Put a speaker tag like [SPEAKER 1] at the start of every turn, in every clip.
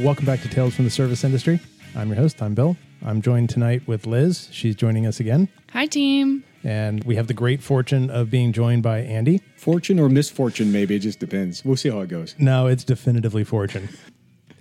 [SPEAKER 1] Welcome back to Tales from the Service Industry. I'm your host, I'm Bill. I'm joined tonight with Liz. She's joining us again.
[SPEAKER 2] Hi, team.
[SPEAKER 1] And we have the great fortune of being joined by Andy.
[SPEAKER 3] Fortune or misfortune, maybe. It just depends. We'll see how it goes.
[SPEAKER 1] No, it's definitively fortune.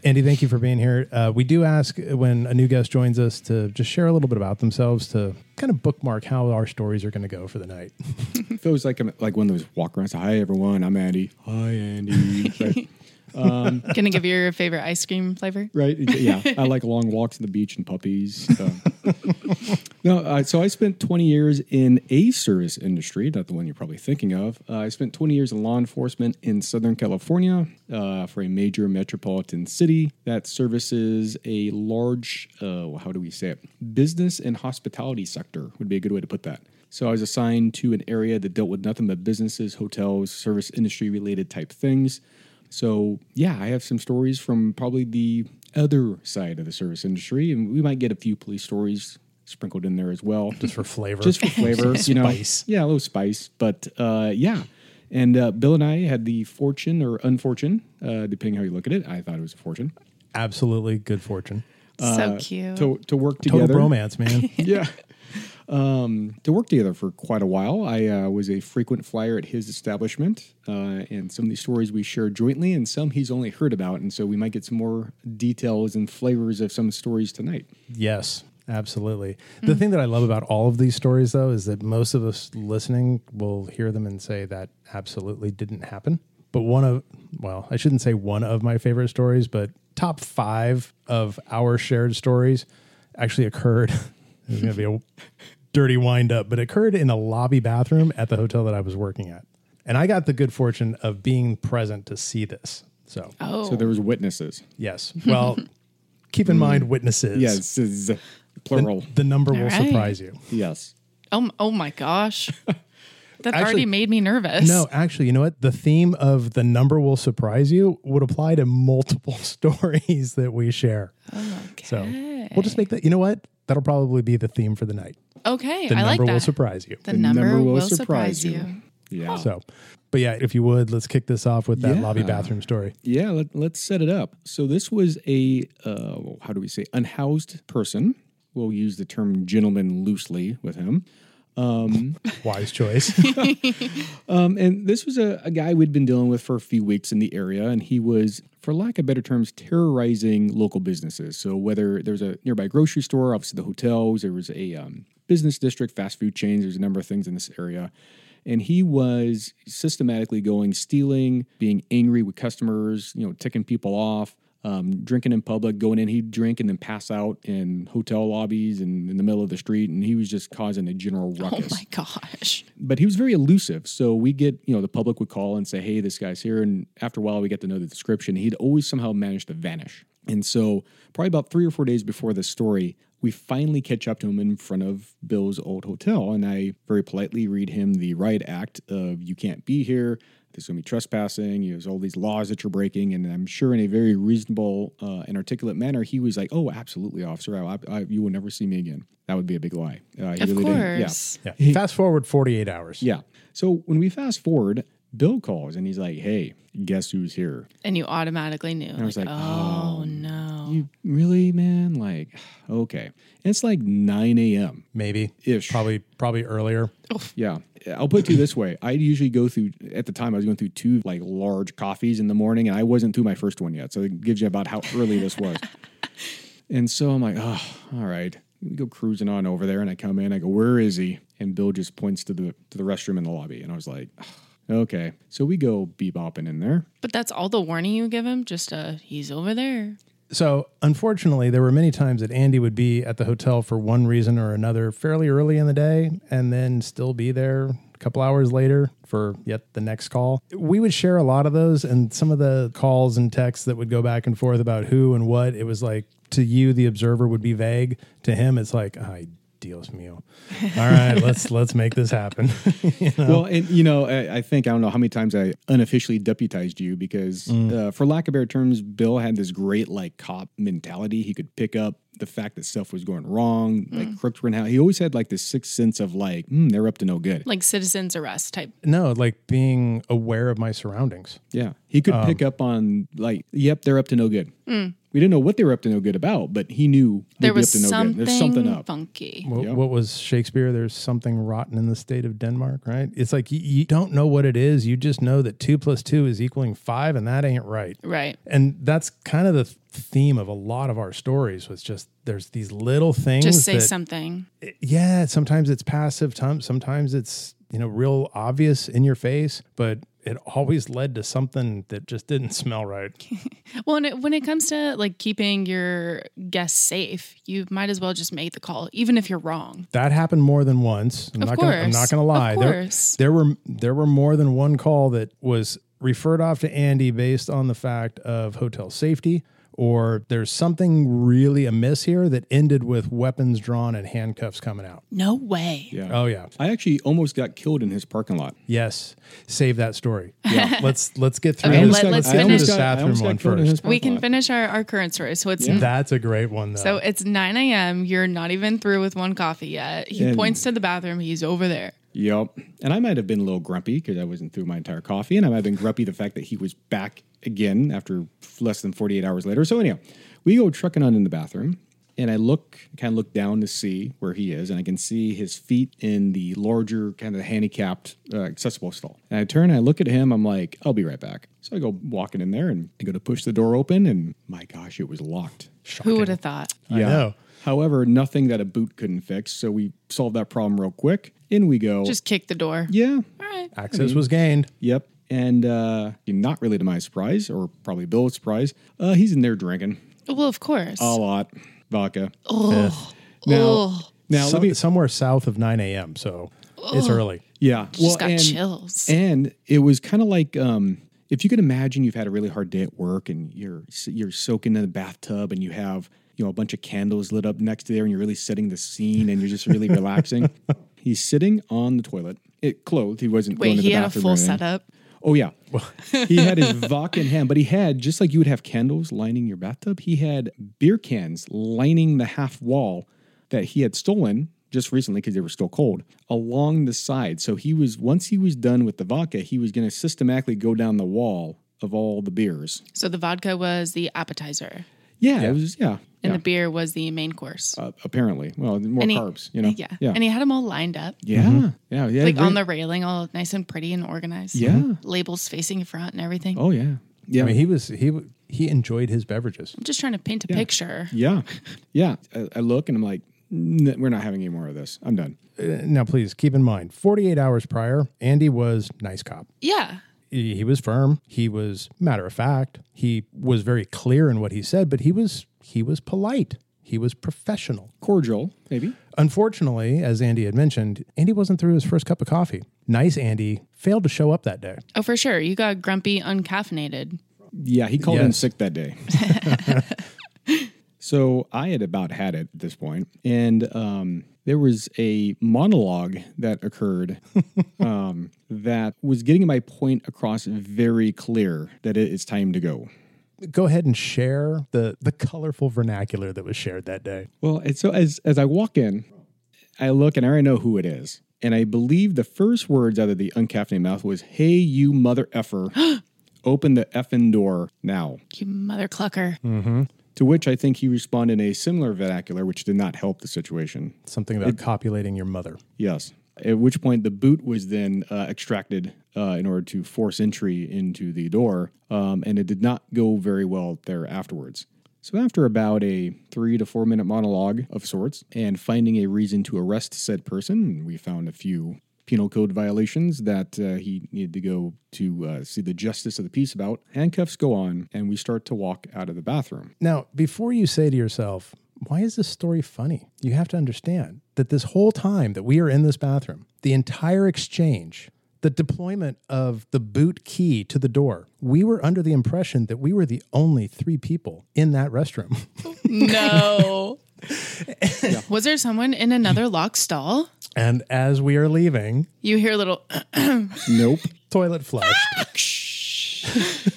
[SPEAKER 1] Andy, thank you for being here. Uh, we do ask when a new guest joins us to just share a little bit about themselves to kind of bookmark how our stories are going to go for the night.
[SPEAKER 3] It feels like I'm like one of those walk arounds. Hi, everyone. I'm Andy. Hi, Andy. right.
[SPEAKER 2] Gonna give you your favorite ice cream flavor?
[SPEAKER 3] right? Yeah. I like long walks on the beach and puppies. Uh, no, uh, so I spent 20 years in a service industry, not the one you're probably thinking of. Uh, I spent 20 years in law enforcement in Southern California uh, for a major metropolitan city that services a large, uh, how do we say it? Business and hospitality sector would be a good way to put that. So I was assigned to an area that dealt with nothing but businesses, hotels, service industry related type things. So yeah, I have some stories from probably the other side of the service industry, and we might get a few police stories sprinkled in there as well,
[SPEAKER 1] Just for flavor.
[SPEAKER 3] just for flavor, you know,
[SPEAKER 1] Spice.
[SPEAKER 3] yeah, a little spice. But uh, yeah, and uh, Bill and I had the fortune or unfortune, uh, depending how you look at it. I thought it was a fortune
[SPEAKER 1] Absolutely good fortune.
[SPEAKER 2] so cute.
[SPEAKER 3] to to work together.
[SPEAKER 1] Total
[SPEAKER 3] together.
[SPEAKER 1] bromance, man.
[SPEAKER 3] yeah. Um, to work together for quite a while. I uh, was a frequent flyer at his establishment, uh, and some of these stories we share jointly, and some he's only heard about. And so we might get some more details and flavors of some stories tonight.
[SPEAKER 1] Yes, absolutely. The thing that I love about all of these stories, though, is that most of us listening will hear them and say that absolutely didn't happen. But one of, well, I shouldn't say one of my favorite stories, but top five of our shared stories actually occurred. There's going to be a dirty wind up, but occurred in a lobby bathroom at the hotel that I was working at. And I got the good fortune of being present to see this. So,
[SPEAKER 2] oh,
[SPEAKER 3] So there was witnesses.
[SPEAKER 1] yes. Well, keep in mind witnesses.
[SPEAKER 3] Yes, is plural.
[SPEAKER 1] The number will
[SPEAKER 2] All right.
[SPEAKER 1] surprise you.
[SPEAKER 3] yes.
[SPEAKER 2] oh, oh my gosh. That
[SPEAKER 1] Actually-
[SPEAKER 2] already made me nervous.
[SPEAKER 1] No, actually, you know what? The theme of the number will surprise you would apply to multiple stories that we share.
[SPEAKER 2] Okay.
[SPEAKER 1] So we'll just make that, you know what? That'll probably be the theme for the night.
[SPEAKER 2] Okay,
[SPEAKER 1] The
[SPEAKER 2] I like
[SPEAKER 1] number
[SPEAKER 2] that.
[SPEAKER 1] will surprise you.
[SPEAKER 2] the, number, will surprise you.
[SPEAKER 3] Yeah.
[SPEAKER 1] So, but yeah, if you would, let's kick this off with that
[SPEAKER 3] Yeah.
[SPEAKER 1] lobby bathroom story.
[SPEAKER 3] Yeah, let, let's set it up. So this was a uh, how do we say unhoused person. We'll use the term gentleman loosely with him.
[SPEAKER 1] Wise choice.
[SPEAKER 3] Um, and this was a, a guy we'd been dealing with for a few weeks in the area, and he was, for lack of better terms, terrorizing local businesses. So whether there's a nearby grocery store, obviously the hotels, there was a um, business district, fast food chains. There's a number of things in this area. And he was systematically going, stealing, being angry with customers, you know, ticking people off, um, drinking in public, going in. He'd drink and then pass out in hotel lobbies and in the middle of the street. And he was just causing a general ruckus.
[SPEAKER 2] Oh my gosh.
[SPEAKER 3] but he was very elusive. So we get, you know, the public would call and say, "Hey, this guy's here." And after a while, we get to know the description. He'd always somehow managed to vanish. And so, probably about three or four days before this story, we finally catch up to him in front of Bill's old hotel, and I very politely read him the riot act of "You can't be here." There's going to be trespassing. There's all these laws that you're breaking, and I'm sure in a very reasonable uh, and articulate manner, he was like, "Oh, absolutely, officer. I, I, you will never see me again." That would be a big lie. Uh, he
[SPEAKER 2] Of
[SPEAKER 3] really didn't- yeah.
[SPEAKER 2] course.
[SPEAKER 1] Yeah. Fast forward 48 hours.
[SPEAKER 3] Yeah. So when we fast forward, Bill calls and he's like, "Hey, guess who's here?"
[SPEAKER 2] And you automatically knew.
[SPEAKER 3] And I was like,
[SPEAKER 2] oh, oh, no.
[SPEAKER 3] You really, man? Like, okay. And it's like 9 a.m.
[SPEAKER 1] Maybe.
[SPEAKER 3] Ish.
[SPEAKER 1] Probably, probably earlier.
[SPEAKER 3] Yeah. I'll put it to you this way. I usually go through, at the time, I was going through two like large coffees in the morning, and I wasn't through my first one yet. So it gives you about how early this was. and so I'm like, oh, all right. We go cruising on over there, and I come in. I go, where is he? And Bill just points to the to the restroom in the lobby, and I was like, okay. So we go bebopping in there.
[SPEAKER 2] but that's all the warning you give him? Just, uh, he's over there.
[SPEAKER 1] So, unfortunately, there were many times that Andy would be at the hotel for one reason or another fairly early in the day and then still be there a couple hours later for yet the next call. We would share a lot of those and some of the calls and texts that would go back and forth about who and what. It was like to you, the observer would be vague. To him, it's like, I Dios mío. All right, let's let's make this happen. You know?
[SPEAKER 3] Well, and you know, I, I think I don't know how many times I unofficially deputized you because,
[SPEAKER 1] Mm.
[SPEAKER 3] uh, for lack of better terms, Bill had this great like cop mentality. He could pick up the fact that stuff was going wrong,
[SPEAKER 1] Mm.
[SPEAKER 3] like crooks were in house. He always had like this sixth sense of like, mm, they're up to no good.
[SPEAKER 2] Like citizen's arrest type.
[SPEAKER 1] no, like being aware of my surroundings.
[SPEAKER 3] Yeah, he
[SPEAKER 1] Um,
[SPEAKER 3] could pick up on like, yep, they're up to no good. We didn't know what they were up to no good about, but he knew
[SPEAKER 2] There was
[SPEAKER 3] up to no
[SPEAKER 2] something,
[SPEAKER 3] good. There's something up.
[SPEAKER 2] funky.
[SPEAKER 1] What,
[SPEAKER 3] Yeah.
[SPEAKER 1] what was Shakespeare? There's something rotten in the state of Denmark, right? It's like you, you don't know what it is. You just know that two plus two is equaling five, and that ain't right.
[SPEAKER 2] Right.
[SPEAKER 1] And that's kind of the theme of a lot of our stories. Was just there's these little things.
[SPEAKER 2] Just say
[SPEAKER 1] that,
[SPEAKER 2] something.
[SPEAKER 1] Yeah, sometimes it's passive. tom- Sometimes it's you know real obvious in your face, but it always led to something that just didn't smell right.
[SPEAKER 2] Well, and it, when it comes to like keeping your guests safe, you might as well just make the call, even if you're wrong.
[SPEAKER 1] That happened more than once. I'm
[SPEAKER 2] Of
[SPEAKER 1] not gonna, I'm not going to lie. There, there were there were more than one call that was referred off to Andy based on the fact of hotel safety or there's something really amiss here that ended with weapons drawn and handcuffs coming out.
[SPEAKER 2] No way.
[SPEAKER 3] Yeah.
[SPEAKER 1] Oh yeah.
[SPEAKER 3] I actually almost got killed in his parking lot.
[SPEAKER 1] Yes. Save that story. Yeah. let's let's get through
[SPEAKER 2] Okay,
[SPEAKER 1] this.
[SPEAKER 2] let-
[SPEAKER 1] let's
[SPEAKER 2] let's finish-
[SPEAKER 1] this bathroom
[SPEAKER 3] almost got
[SPEAKER 1] one
[SPEAKER 3] killed in his
[SPEAKER 1] first.
[SPEAKER 3] parking
[SPEAKER 2] We can
[SPEAKER 3] lot.
[SPEAKER 2] finish our, our current story. So it's
[SPEAKER 1] That's a great one though.
[SPEAKER 2] so it's 9 a.m. You're not even through with one coffee yet. He
[SPEAKER 3] And-
[SPEAKER 2] points to the bathroom. He's over there.
[SPEAKER 3] Yep. And I might have been a little grumpy because I wasn't through my entire coffee, and I might have been grumpy the fact that he was back again after less than 48 hours later. So anyhow, we go trucking on in the bathroom, and I look, kind of look down to see where he is, and I can see his feet in the larger, kind of handicapped, uh, accessible stall. And I turn, and I look at him. I'm like, I'll be right back. So I go walking in there, and I go to push the door open, and my gosh, it was locked.
[SPEAKER 2] Who would have thought?
[SPEAKER 1] I know.
[SPEAKER 3] However, nothing that a boot couldn't fix. So we solved that problem real quick. In we go.
[SPEAKER 2] Just kick the door.
[SPEAKER 3] yeah,
[SPEAKER 2] All right.
[SPEAKER 1] Access was gained.
[SPEAKER 3] Yep. And uh, not really to my surprise, or probably Bill's surprise, uh, he's in there drinking
[SPEAKER 2] Well, of course.
[SPEAKER 3] a lot vodka.
[SPEAKER 2] oh.
[SPEAKER 3] Now,
[SPEAKER 2] Oh.
[SPEAKER 3] now
[SPEAKER 1] Some-
[SPEAKER 3] let me.
[SPEAKER 1] somewhere south of 9 a.m. So it's early.
[SPEAKER 3] Yeah.
[SPEAKER 2] Just got
[SPEAKER 3] and,
[SPEAKER 2] chills.
[SPEAKER 3] And it was kind of like um, if you could imagine you've had a really hard day at work and you're you're soaking in the bathtub and you have you know a bunch of candles lit up next to there and you're really setting the scene and you're just really relaxing. He's sitting on the toilet, it clothed. He wasn't going
[SPEAKER 2] Wait,
[SPEAKER 3] to
[SPEAKER 2] he
[SPEAKER 3] the
[SPEAKER 2] had a
[SPEAKER 3] bathroom or
[SPEAKER 2] full
[SPEAKER 3] anything.
[SPEAKER 2] setup.
[SPEAKER 3] Oh yeah, he had his vodka in hand, but he had just like you would have candles lining your bathtub. He had beer cans lining the half wall that he had stolen just recently because they were still cold along the side. So he was once he was done with the vodka, he was going to systematically go down the wall of all the beers.
[SPEAKER 2] So the vodka was the appetizer,
[SPEAKER 3] Yeah, it was yeah.
[SPEAKER 2] and
[SPEAKER 3] yeah.
[SPEAKER 2] the beer was the main course.
[SPEAKER 3] uh, apparently, well, more
[SPEAKER 2] And he-
[SPEAKER 3] carbs, you know.
[SPEAKER 2] Yeah.
[SPEAKER 3] yeah,
[SPEAKER 2] And he had them all lined up,
[SPEAKER 3] yeah, yeah, yeah.
[SPEAKER 2] like
[SPEAKER 3] great.
[SPEAKER 2] on the railing, all nice and pretty and organized.
[SPEAKER 3] Yeah.
[SPEAKER 2] Labels facing in front and everything.
[SPEAKER 3] oh yeah, yeah.
[SPEAKER 1] I mean, he was he he enjoyed his beverages.
[SPEAKER 2] I'm just trying to paint a picture.
[SPEAKER 3] yeah, yeah. I, I look and I'm like, "N- we're not having any more of this. I'm done.
[SPEAKER 1] Uh, Now, please keep in mind, 48 hours prior, Andy was nice cop.
[SPEAKER 2] Yeah.
[SPEAKER 1] He, he was firm. He was matter of fact. He was very clear in what he said, but he was he was polite. He was professional.
[SPEAKER 3] Cordial, maybe.
[SPEAKER 1] Unfortunately, as Andy had mentioned, Andy wasn't through his first cup of coffee. Nice Andy failed to show up that day.
[SPEAKER 2] Oh, for sure. You got grumpy, uncaffeinated.
[SPEAKER 3] Yeah, he called in sick that day. so I had about had it at this point, and um, there was a monologue that occurred um, that was getting my point across very clear that it is time to go.
[SPEAKER 1] Go ahead and share the the colorful vernacular that was shared that day.
[SPEAKER 3] Well, and so as as I walk in, I look and I already know who it is, and I believe the first words out of the uncaffeinated mouth was, "Hey, you mother effer, open the effing door now."
[SPEAKER 2] You mother clucker.
[SPEAKER 3] To which I think he responded in a similar vernacular, which did not help the situation.
[SPEAKER 1] Something about copulating your mother.
[SPEAKER 3] Yes. At which point the boot was then uh, extracted uh, in order to force entry into the door, um, and it did not go very well there afterwards. So, after about a three to four minute monologue of sorts and finding a reason to arrest said person, we found a few penal code violations that uh, he needed to go to uh, see the justice of the peace about. Handcuffs go on, and we start to walk out of the bathroom.
[SPEAKER 1] Now, before you say to yourself, why is this story funny? You have to understand that this whole time that we are in this bathroom, the entire exchange, the deployment of the boot key to the door, we were under the impression that we were the only three people in that restroom.
[SPEAKER 2] No. Was there someone in another locked stall?
[SPEAKER 1] And as we are leaving,
[SPEAKER 2] You hear a little.
[SPEAKER 3] Nope.
[SPEAKER 1] toilet flushed.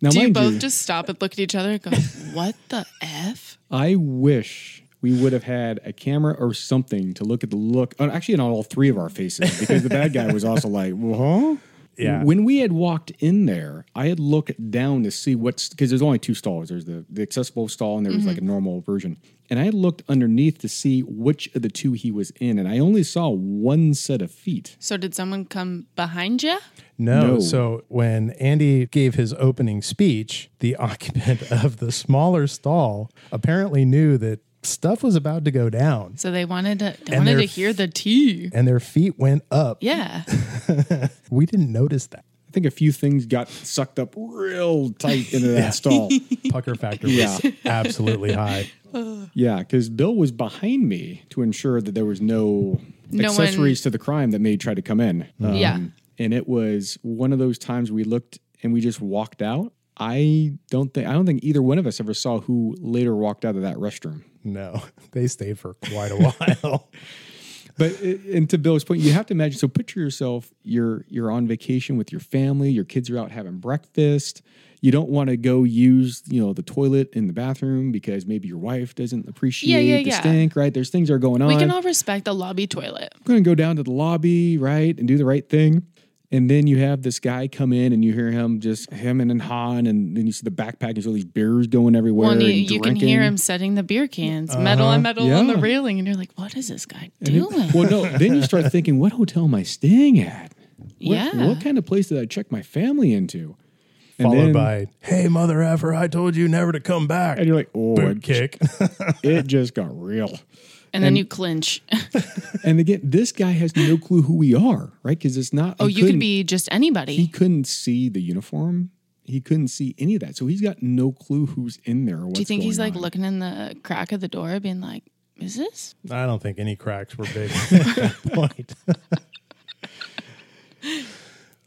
[SPEAKER 3] Now,
[SPEAKER 2] Do you
[SPEAKER 3] mind
[SPEAKER 2] both
[SPEAKER 3] you,
[SPEAKER 2] just stop and look at each other and go, "What the f?"
[SPEAKER 3] I wish we would have had a camera or something to look at the look. uh, Actually, on all three of our faces, because the bad guy was also like, "Well, huh?"
[SPEAKER 1] Yeah.
[SPEAKER 3] When we had walked in there, I had looked down to see what's because there's only two stalls. There's the, the accessible stall and there was like a mm-hmm. normal version. And I had looked underneath to see which of the two he was in, and I only saw one set of feet.
[SPEAKER 2] So did someone come behind you?
[SPEAKER 1] No.
[SPEAKER 3] No.
[SPEAKER 1] So when Andy gave his opening speech, the occupant of the smaller stall apparently knew that stuff was about to go down
[SPEAKER 2] So they wanted to they
[SPEAKER 1] And
[SPEAKER 2] wanted to hear the tea.
[SPEAKER 1] and their feet went up.
[SPEAKER 2] Yeah.
[SPEAKER 1] We didn't notice that.
[SPEAKER 3] I think a few things got sucked up real tight into that stall.
[SPEAKER 1] Pucker factor
[SPEAKER 3] Yeah.
[SPEAKER 1] was absolutely high.
[SPEAKER 3] Yeah, because Bill was behind me to ensure that there was no,
[SPEAKER 2] No
[SPEAKER 3] accessories to the crime that may try to come in. Um,
[SPEAKER 2] Yeah.
[SPEAKER 3] and it was one of those times we looked and we just walked out. I don't think I don't think either one of us ever saw who later walked out of that restroom.
[SPEAKER 1] No, they stayed for quite a while.
[SPEAKER 3] But and to Bill's point, you have to imagine. So picture yourself: you're you're on vacation with your family. Your kids are out having breakfast. You don't want to go use you know the toilet in the bathroom because maybe your wife doesn't appreciate
[SPEAKER 2] yeah,
[SPEAKER 3] the
[SPEAKER 2] yeah.
[SPEAKER 3] stink. Right? There's things that are going on.
[SPEAKER 2] We can all respect the lobby toilet.
[SPEAKER 3] I'm going to go down to the lobby, right, and do the right thing. And then you have this guy come in, and you hear him just him and Han, and then you see the backpack. There's all these beers going everywhere.
[SPEAKER 2] Well, and you,
[SPEAKER 3] and
[SPEAKER 2] you can hear him setting the beer cans, uh-huh. metal on metal on the railing, and you're like, "What is this guy doing?"
[SPEAKER 3] it- well, no. Then you start thinking, what hotel am I staying at? What,
[SPEAKER 2] Yeah.
[SPEAKER 3] What kind of place did I check my family into? And
[SPEAKER 1] Followed
[SPEAKER 3] then-
[SPEAKER 1] by, "Hey, mother effer, I told you never to come back."
[SPEAKER 3] and you're like, oh,
[SPEAKER 1] Boot
[SPEAKER 3] it,
[SPEAKER 1] kick.
[SPEAKER 3] it just got real.
[SPEAKER 2] And then you clinch.
[SPEAKER 3] And again, this guy has no clue who we are, right? Because it's not.
[SPEAKER 2] oh, you could be just anybody.
[SPEAKER 3] He couldn't see the uniform. He couldn't see any of that, so he's got no clue who's in there. Or what's
[SPEAKER 2] Do you think he's
[SPEAKER 3] going
[SPEAKER 2] like
[SPEAKER 3] on.
[SPEAKER 2] looking in the crack of the door, being like, "Is this?"
[SPEAKER 1] I don't think any cracks were big at that point.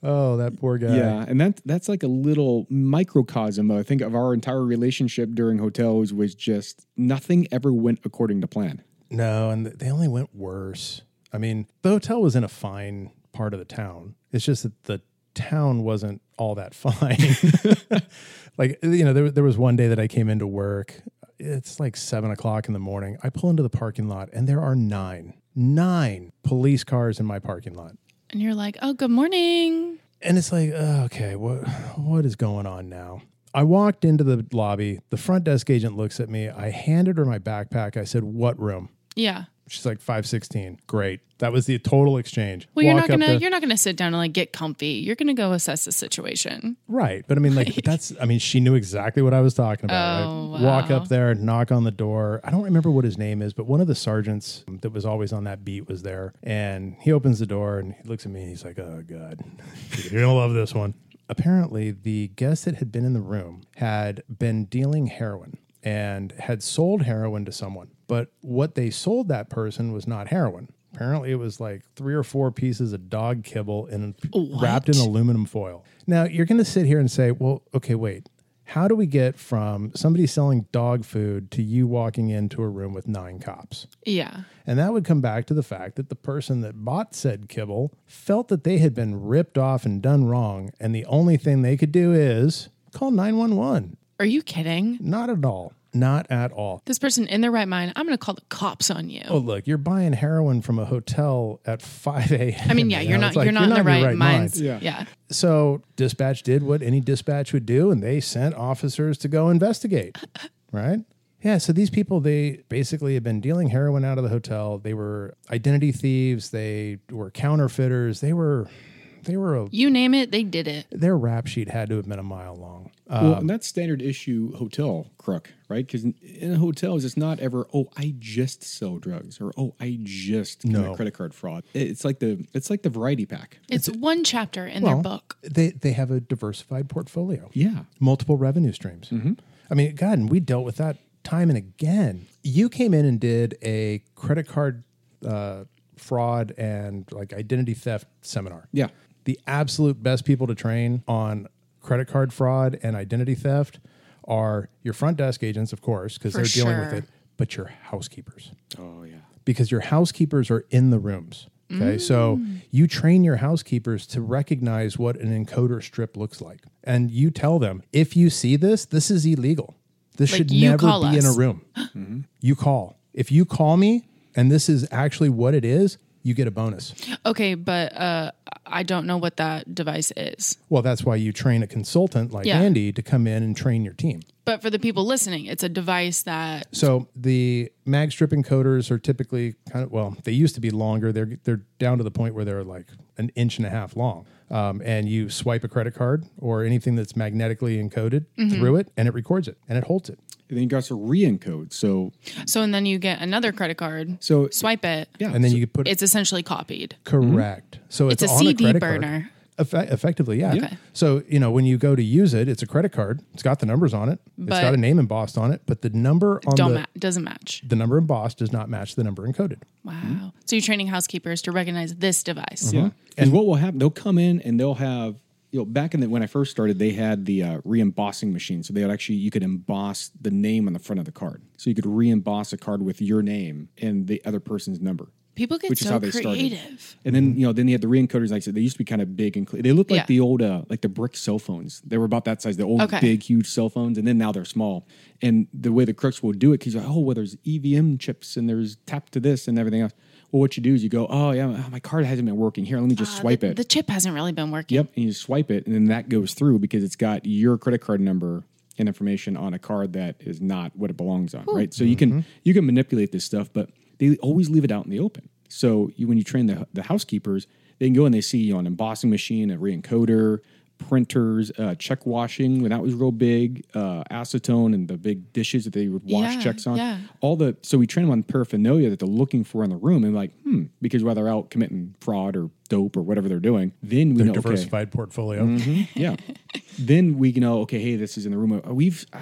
[SPEAKER 1] oh, that poor guy.
[SPEAKER 3] Yeah, and that that's like a little microcosm, I think, of our entire relationship during hotels was just nothing ever went according to plan.
[SPEAKER 1] No, and they only went worse. I mean, the hotel was in a fine part of the town. It's just that the town wasn't all that fine. like, you know, there, there was one day that I came into work. It's like seven o'clock in the morning. I pull into the parking lot, and there are nine, nine police cars in my parking lot.
[SPEAKER 2] And you're like, "Oh, good morning."
[SPEAKER 1] And it's like, uh, okay, what what is going on now? I walked into the lobby. The front desk agent looks at me. I handed her my backpack. I said, "What room?"
[SPEAKER 2] Yeah.
[SPEAKER 1] She's like 516. Great. That was the total exchange.
[SPEAKER 2] Well, you're
[SPEAKER 1] Walk
[SPEAKER 2] not
[SPEAKER 1] up
[SPEAKER 2] gonna
[SPEAKER 1] to-
[SPEAKER 2] you're not gonna sit down and like get comfy. You're gonna go assess the situation.
[SPEAKER 1] right. But I mean, like, that's, I mean, she knew exactly what I was talking about.
[SPEAKER 2] Oh,
[SPEAKER 1] right? Walk
[SPEAKER 2] wow.
[SPEAKER 1] up there, knock on the door. I don't remember what his name is, but one of the sergeants that was always on that beat was there. And he opens the door and he looks at me and he's like, oh, God, you're going to love this one. Apparently, the guest that had been in the room had been dealing heroin and had sold heroin to someone. But what they sold that person was not heroin. Apparently, it was like three or four pieces of dog kibble and wrapped in aluminum foil. Now, you're going to sit here and say, well, okay, wait. How do we get from somebody selling dog food to you walking into a room with nine cops?
[SPEAKER 2] Yeah.
[SPEAKER 1] And that would come back to the fact that the person that bought said kibble felt that they had been ripped off and done wrong. And the only thing they could do is call 911.
[SPEAKER 2] Are you kidding?
[SPEAKER 1] Not at all. Not at all.
[SPEAKER 2] This person in their right mind, I'm gonna call the cops on you.
[SPEAKER 1] Oh, look, you're buying heroin from a hotel at 5 a.m.
[SPEAKER 2] I mean, yeah,
[SPEAKER 1] you
[SPEAKER 2] you're
[SPEAKER 1] know?
[SPEAKER 2] not
[SPEAKER 1] It's like,
[SPEAKER 2] you're not in the
[SPEAKER 1] your
[SPEAKER 2] right,
[SPEAKER 1] mind.
[SPEAKER 3] Yeah.
[SPEAKER 2] yeah.
[SPEAKER 1] So dispatch did what any dispatch would do, and they sent officers to go investigate. right? Yeah. So these people, they basically had been dealing heroin out of the hotel. They were identity thieves. They were counterfeiters. They were, they were a,
[SPEAKER 2] You name it, they did it.
[SPEAKER 1] their rap sheet had to have been a mile long. Uh,
[SPEAKER 3] well, and that's standard issue hotel crook, right? Because in, in hotels, it's not ever, oh, I just sell drugs, or oh, I just commit
[SPEAKER 1] No.
[SPEAKER 3] credit card fraud. It's like the it's like the variety pack.
[SPEAKER 2] It's one chapter in
[SPEAKER 1] well,
[SPEAKER 2] their book.
[SPEAKER 1] They they have a diversified portfolio.
[SPEAKER 3] Yeah,
[SPEAKER 1] multiple revenue streams.
[SPEAKER 3] Mm-hmm.
[SPEAKER 1] I mean, God, and we dealt with that time and again. You came in and did a credit card uh, fraud and like identity theft seminar.
[SPEAKER 3] yeah.
[SPEAKER 1] The absolute best people to train on credit card fraud and identity theft are your front desk agents, of course, because they're dealing with it, but your housekeepers
[SPEAKER 3] Oh yeah.
[SPEAKER 1] because your housekeepers are in the rooms. Okay. So mm. you train your housekeepers to recognize what an encoder strip looks like. And you tell them, if you see this, this is illegal. This
[SPEAKER 2] Like,
[SPEAKER 1] should never
[SPEAKER 2] call
[SPEAKER 1] be in a
[SPEAKER 2] us.
[SPEAKER 1] room. Mm-hmm. You call. If you call me and this is actually what it is, you get a bonus.
[SPEAKER 2] Okay, but uh I don't know what that device is.
[SPEAKER 1] Well, that's why you train a consultant like
[SPEAKER 2] Yeah.
[SPEAKER 1] Andy to come in and train your team.
[SPEAKER 2] But for the people listening, it's a device that
[SPEAKER 1] So the mag strip encoders are typically kind of well, they used to be longer. They're they're down to the point where they're like an inch and a half long. Um, and you swipe a credit card or anything that's magnetically encoded through it, and it records it and it holds it.
[SPEAKER 3] And then you got to re-encode. So
[SPEAKER 2] so and then you get another credit card,
[SPEAKER 3] so
[SPEAKER 2] swipe it.
[SPEAKER 3] yeah,
[SPEAKER 1] And then
[SPEAKER 3] so-
[SPEAKER 1] you could put it.
[SPEAKER 2] It's essentially copied.
[SPEAKER 1] correct. Mm-hmm. So it's,
[SPEAKER 2] It's a
[SPEAKER 1] on
[SPEAKER 2] CD
[SPEAKER 1] credit card.
[SPEAKER 2] burner.
[SPEAKER 1] Effe- effectively, yeah.
[SPEAKER 2] Okay.
[SPEAKER 1] So you know when you go to use it, it's a credit card. It's got the numbers on it. It's got a name embossed on it, but the number on
[SPEAKER 2] Don't
[SPEAKER 1] the
[SPEAKER 2] ma- doesn't match.
[SPEAKER 1] the number embossed does not match the number encoded.
[SPEAKER 2] Wow. So you're training housekeepers to recognize this device.
[SPEAKER 3] Yeah. Mm-hmm. And what will happen? They'll come in and they'll have you know back in the when I first started, they had the uh, re-embossing machine. So they would actually you could emboss the name on the front of the card. So you could re-emboss a card with your name and the other person's number.
[SPEAKER 2] People get
[SPEAKER 3] Which is how they started. And then you know, then they had the re-encoders. Like I said, they used to be kind of big and cl- they looked like
[SPEAKER 2] Yeah.
[SPEAKER 3] the old, uh, like the brick cell phones. They were about that size, the old
[SPEAKER 2] Okay.
[SPEAKER 3] big, huge cell phones. And then now they're small. And the way the crooks will do it, because oh, well, there's EVM chips and there's tap to this and everything else. Well, what you do is you go, oh yeah, my card hasn't been working. Here, let me just swipe
[SPEAKER 2] Uh, the,
[SPEAKER 3] it.
[SPEAKER 2] The chip hasn't really been working.
[SPEAKER 3] Yep, and you swipe it, and then that goes through because it's got your credit card number and information on a card that is not what it belongs on, right? So you can you can manipulate this stuff, but they always leave it out in the open. So you, when you train the the housekeepers, they can go and they see you know, an embossing machine, a reencoder, printers, uh, check washing when that was real big, uh, acetone, and the big dishes that they would wash
[SPEAKER 2] Yeah,
[SPEAKER 3] checks on.
[SPEAKER 2] yeah.
[SPEAKER 3] All the so we train them on paraphernalia that they're looking for in the room, and like, hmm, because while they're out committing fraud or dope or whatever they're doing, then we know okay,
[SPEAKER 1] Diversified portfolio.
[SPEAKER 3] yeah. then we know, okay, hey, this is in the room. Uh, We've, uh,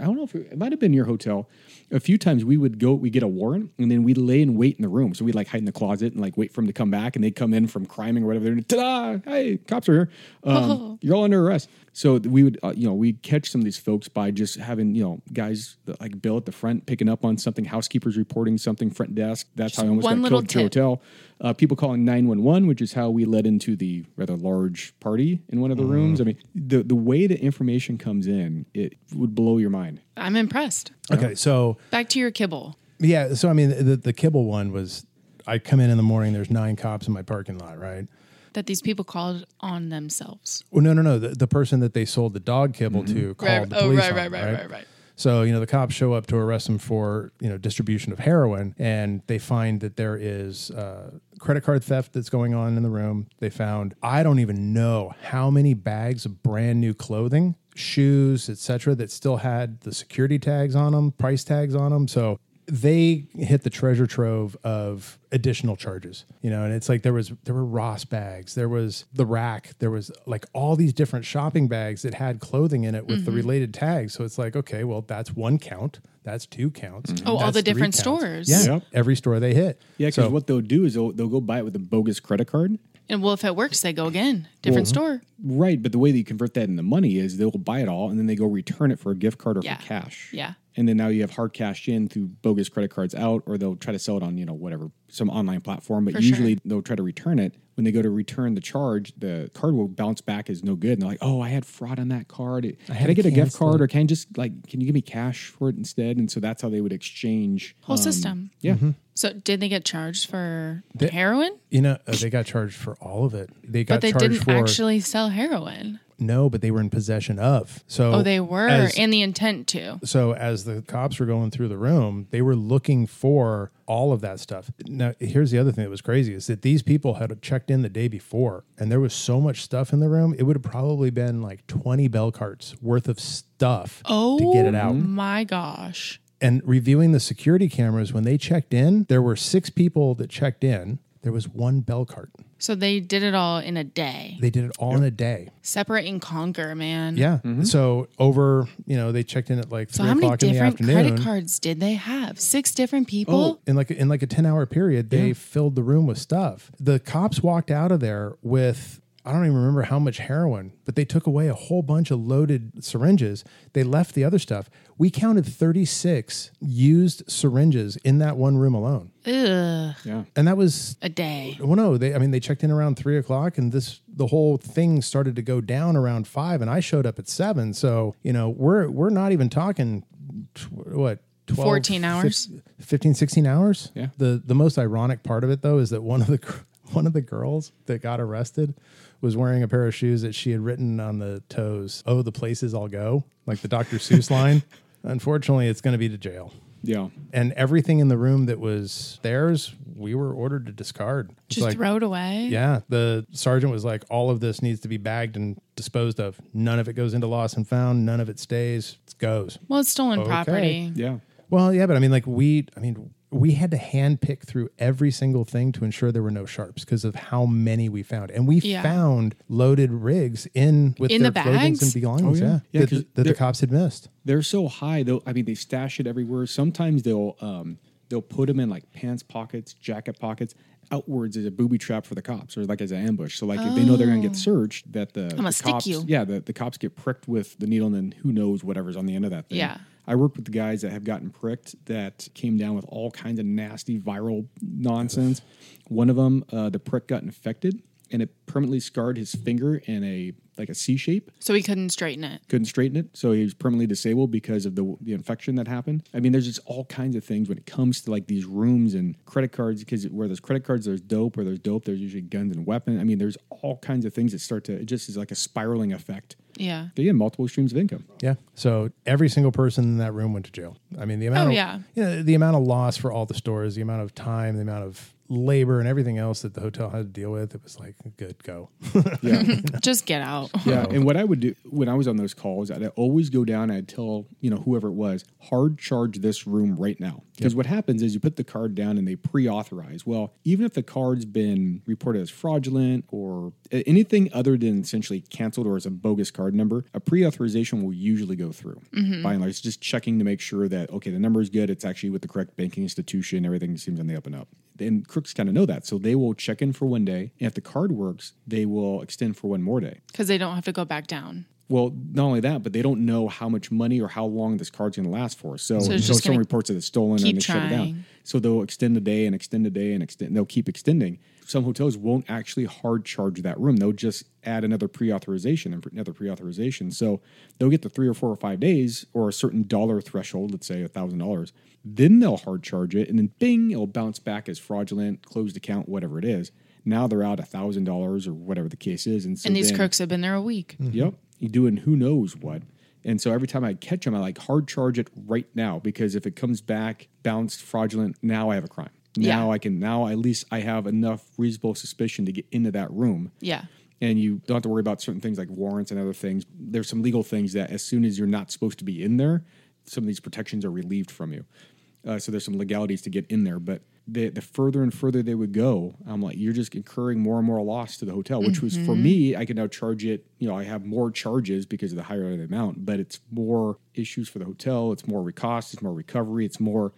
[SPEAKER 3] I don't know if it, it might have been your hotel. A few times we would go, we get a warrant, and then we'd lay and wait in the room. So we'd like hide in the closet and like wait for them to come back, and they'd come in from criming or whatever. They're ta-da! Hey, cops are here. Um, You're all under arrest. So we would, uh, you know, we'd catch some of these folks by just having, you know, guys that, like Bill at the front picking up on something, housekeepers reporting something, front desk. That's how I almost
[SPEAKER 2] one
[SPEAKER 3] got
[SPEAKER 2] little
[SPEAKER 3] killed at your
[SPEAKER 2] tip.
[SPEAKER 3] hotel. Uh, people calling 911, which is how we led into the rather large party in one of the rooms. I mean, the, the way the information comes in, it would blow your mind.
[SPEAKER 2] I'm impressed.
[SPEAKER 1] Okay, so
[SPEAKER 2] Back to your kibble.
[SPEAKER 1] yeah, so I mean the the kibble one was I come in in the morning. There's nine cops in my parking lot, right?
[SPEAKER 2] That these people called on themselves.
[SPEAKER 1] Well, no, no, no. The, the person that they sold the dog kibble to called
[SPEAKER 2] Right.
[SPEAKER 1] the
[SPEAKER 2] Oh,
[SPEAKER 1] police.
[SPEAKER 2] right,
[SPEAKER 1] on
[SPEAKER 2] right,
[SPEAKER 1] him,
[SPEAKER 2] right, right, right.
[SPEAKER 1] So you know the cops show up to arrest him for you know distribution of heroin, and they find that there is uh, credit card theft that's going on in the room. They found I don't even know how many bags of brand new clothing, shoes, etc., that still had the security tags on them, price tags on them. So they hit the treasure trove of additional charges you know and it's like there was there were Ross bags there was the rack there was like all these different shopping bags that had clothing in it with
[SPEAKER 2] Mm-hmm.
[SPEAKER 1] the related tags so it's like okay well that's one count that's two counts
[SPEAKER 2] Oh, all the different
[SPEAKER 1] counts.
[SPEAKER 2] stores.
[SPEAKER 1] yeah
[SPEAKER 3] Yep.
[SPEAKER 1] every store they hit
[SPEAKER 3] Yeah, because
[SPEAKER 1] So-
[SPEAKER 3] what they'll do is they'll, they'll go buy it with a bogus credit card.
[SPEAKER 2] And well, if it works, they go again. Different store.
[SPEAKER 3] Right, but the way that you convert that into money is they'll buy it all and then they go return it for a gift card or
[SPEAKER 2] Yeah.
[SPEAKER 3] for cash.
[SPEAKER 2] Yeah.
[SPEAKER 3] And then now you have hard cash in through bogus credit cards out, or they'll try to sell it on, you know, whatever, some online platform. But
[SPEAKER 2] For
[SPEAKER 3] usually
[SPEAKER 2] sure.
[SPEAKER 3] they'll try to return it. When they go to return the charge, the card will bounce back as no good. And they're like, oh, I had fraud on that card. can I
[SPEAKER 1] to
[SPEAKER 3] get a gift card
[SPEAKER 1] it."
[SPEAKER 3] or can I just like, can you give me cash for it instead? And so that's how they would exchange.
[SPEAKER 2] Whole
[SPEAKER 3] um,
[SPEAKER 2] system.
[SPEAKER 3] Yeah.
[SPEAKER 2] So did they get charged for the heroin?
[SPEAKER 1] you know uh, they got charged for all of it they got
[SPEAKER 2] But they
[SPEAKER 1] charged
[SPEAKER 2] didn't
[SPEAKER 1] for
[SPEAKER 2] actually sell heroin.
[SPEAKER 1] No but they were in possession of so
[SPEAKER 2] Oh, they were,
[SPEAKER 1] as-
[SPEAKER 2] and the intent to.
[SPEAKER 1] so as the cops were going through the room, they were looking for all of that stuff. Now, here's the other thing that was crazy is that these people had checked in the day before, and there was so much stuff in the room. It would have probably been like 20 bell carts worth of stuff
[SPEAKER 2] Oh,
[SPEAKER 1] to get it out.
[SPEAKER 2] Oh my gosh.
[SPEAKER 1] And reviewing the security cameras when they checked in, there were six people that checked in. There was one bell cart.
[SPEAKER 2] So they did it all in a day.
[SPEAKER 1] They did it all in a day.
[SPEAKER 2] Separate and conquer, man.
[SPEAKER 1] Yeah. Mm-hmm. So over, you know, they checked in at like
[SPEAKER 2] So
[SPEAKER 1] three
[SPEAKER 2] how many
[SPEAKER 1] o'clock in the
[SPEAKER 2] different
[SPEAKER 1] afternoon.
[SPEAKER 2] credit cards did they have? Six different people?
[SPEAKER 1] Oh, in like in like a ten hour period, they filled the room with stuff. The cops walked out of there with I don't even remember how much heroin, but they took away a whole bunch of loaded syringes. They left the other stuff. We counted thirty six used syringes in that one room alone,
[SPEAKER 2] Ugh.
[SPEAKER 3] Yeah.
[SPEAKER 1] and that was.
[SPEAKER 2] A day.
[SPEAKER 1] Well, no, they. I mean, they checked in around three o'clock, and this the whole thing started to go down around five, and I showed up at seven. So you know, we're we're not even talking tw- what 12,
[SPEAKER 2] 14 hours?
[SPEAKER 1] fif- 15, 16 hours.
[SPEAKER 3] Yeah.
[SPEAKER 1] The the most ironic part of it though is that one of the cr- one of the girls that got arrested was wearing a pair of shoes that she had written on the toes, "Oh, the places I'll go," like the Dr. Seuss line. Unfortunately, it's going to be to jail.
[SPEAKER 3] Yeah.
[SPEAKER 1] And everything in the room that was theirs, we were ordered to discard. It's
[SPEAKER 2] Just
[SPEAKER 1] like,
[SPEAKER 2] throw it away.
[SPEAKER 1] yeah, the sergeant was like, all of this needs to be bagged and disposed of. None of it goes into lost and found. None of it stays. It goes.
[SPEAKER 2] Well, it's stolen
[SPEAKER 1] Okay.
[SPEAKER 2] property.
[SPEAKER 3] Yeah.
[SPEAKER 1] Well, yeah, but I mean, like we, I mean, we had to hand pick through every single thing to ensure there were no sharps because of how many we found, and we
[SPEAKER 2] Yeah.
[SPEAKER 1] found loaded rigs in with
[SPEAKER 2] In
[SPEAKER 1] their
[SPEAKER 2] the
[SPEAKER 1] clothing
[SPEAKER 2] bags?
[SPEAKER 1] and belongings.
[SPEAKER 3] Oh, yeah.
[SPEAKER 1] yeah,
[SPEAKER 3] Yeah,
[SPEAKER 1] that,
[SPEAKER 3] 'cause
[SPEAKER 1] that the cops had missed.
[SPEAKER 3] They're so high though. I mean, they stash it everywhere. Sometimes they'll um, they'll put them in like pants pockets, jacket pockets, outwards as a booby trap for the cops, or like as an ambush. So like if they know they're going to get searched, that the, the cops, yeah, the, the cops get pricked with the needle, and then who knows whatever's on the end of that thing.
[SPEAKER 2] Yeah.
[SPEAKER 3] I worked with the guys that have gotten pricked that came down with all kinds of nasty viral nonsense. One of them, uh, the prick got infected, and it permanently scarred his finger in a like a C shape
[SPEAKER 2] So he couldn't straighten it.
[SPEAKER 3] couldn't straighten it, so he was permanently disabled because of the the infection that happened. I mean, there's just all kinds of things when it comes to like these rooms and credit cards. Because where there's credit cards, there's dope. Where there's dope, there's usually guns and weapons. I mean, there's all kinds of things that start to. It just is like a spiraling effect.
[SPEAKER 2] Yeah.
[SPEAKER 3] But yeah, multiple streams of income.
[SPEAKER 1] Yeah. So every single person in that room went to jail. I mean, the oh, amount
[SPEAKER 2] Oh,
[SPEAKER 1] of
[SPEAKER 2] yeah.
[SPEAKER 1] you know, the amount of loss for all the stores, the amount of time, the amount of labor and everything else that the hotel had to deal with, it was like, good, go.
[SPEAKER 3] Yeah.
[SPEAKER 2] Just get out.
[SPEAKER 3] Yeah, and what I would do when I was on those calls, I'd always go down and I'd tell you know whoever it was, hard charge this room right now. Because what happens is you put the card down and they pre-authorize. Well, even if the card's been reported as fraudulent or anything other than essentially canceled or as a bogus card number, a pre-authorization will usually go through. Mm-hmm. By and large, it's just checking to make sure that okay, the number is good. It's actually with the correct banking institution. Everything seems on the up and up. And crooks kind of know that, so they will check in for one day. And if the card works, they will extend for one more day.
[SPEAKER 2] Because they don't have to go back down.
[SPEAKER 3] Well, not only that, but they don't know how much money or how long this card's going to last for. So,
[SPEAKER 2] So
[SPEAKER 3] so
[SPEAKER 2] it's just
[SPEAKER 3] someone reports that it's stolen and they shut it down. So they'll extend the day and extend the day and extend. They'll keep extending. Some hotels won't actually hard charge that room. They'll just add another pre-authorization and another pre-authorization. So they'll get the three or four or five days or a certain dollar threshold. Let's say a thousand dollars. Then they'll hard charge it, and then bing, it'll bounce back as fraudulent, closed account, whatever it is. Now they're out a thousand dollars or whatever the case is, and so
[SPEAKER 2] and these
[SPEAKER 3] then-
[SPEAKER 2] crooks have been there a week.
[SPEAKER 3] Mm-hmm. Yep. Doing who knows what. And so every time I catch them, I like hard charge it right now because if it comes back bounced fraudulent, now I have a crime. Now
[SPEAKER 2] Yeah.
[SPEAKER 3] I can now at least I have enough reasonable suspicion to get into that room.
[SPEAKER 2] Yeah.
[SPEAKER 3] And you don't have to worry about certain things like warrants and other things. There's some legal things that as soon as you're not supposed to be in there, some of these protections are relieved from you. Uh, so there's some legalities to get in there, but the, the further and further they would go, I'm like, you're just incurring more and more loss to the hotel, which was for mm-hmm. me, I can now charge it. You know, I have more charges because of the higher the amount, but it's more issues for the hotel. It's more cost. It's more recovery. It's more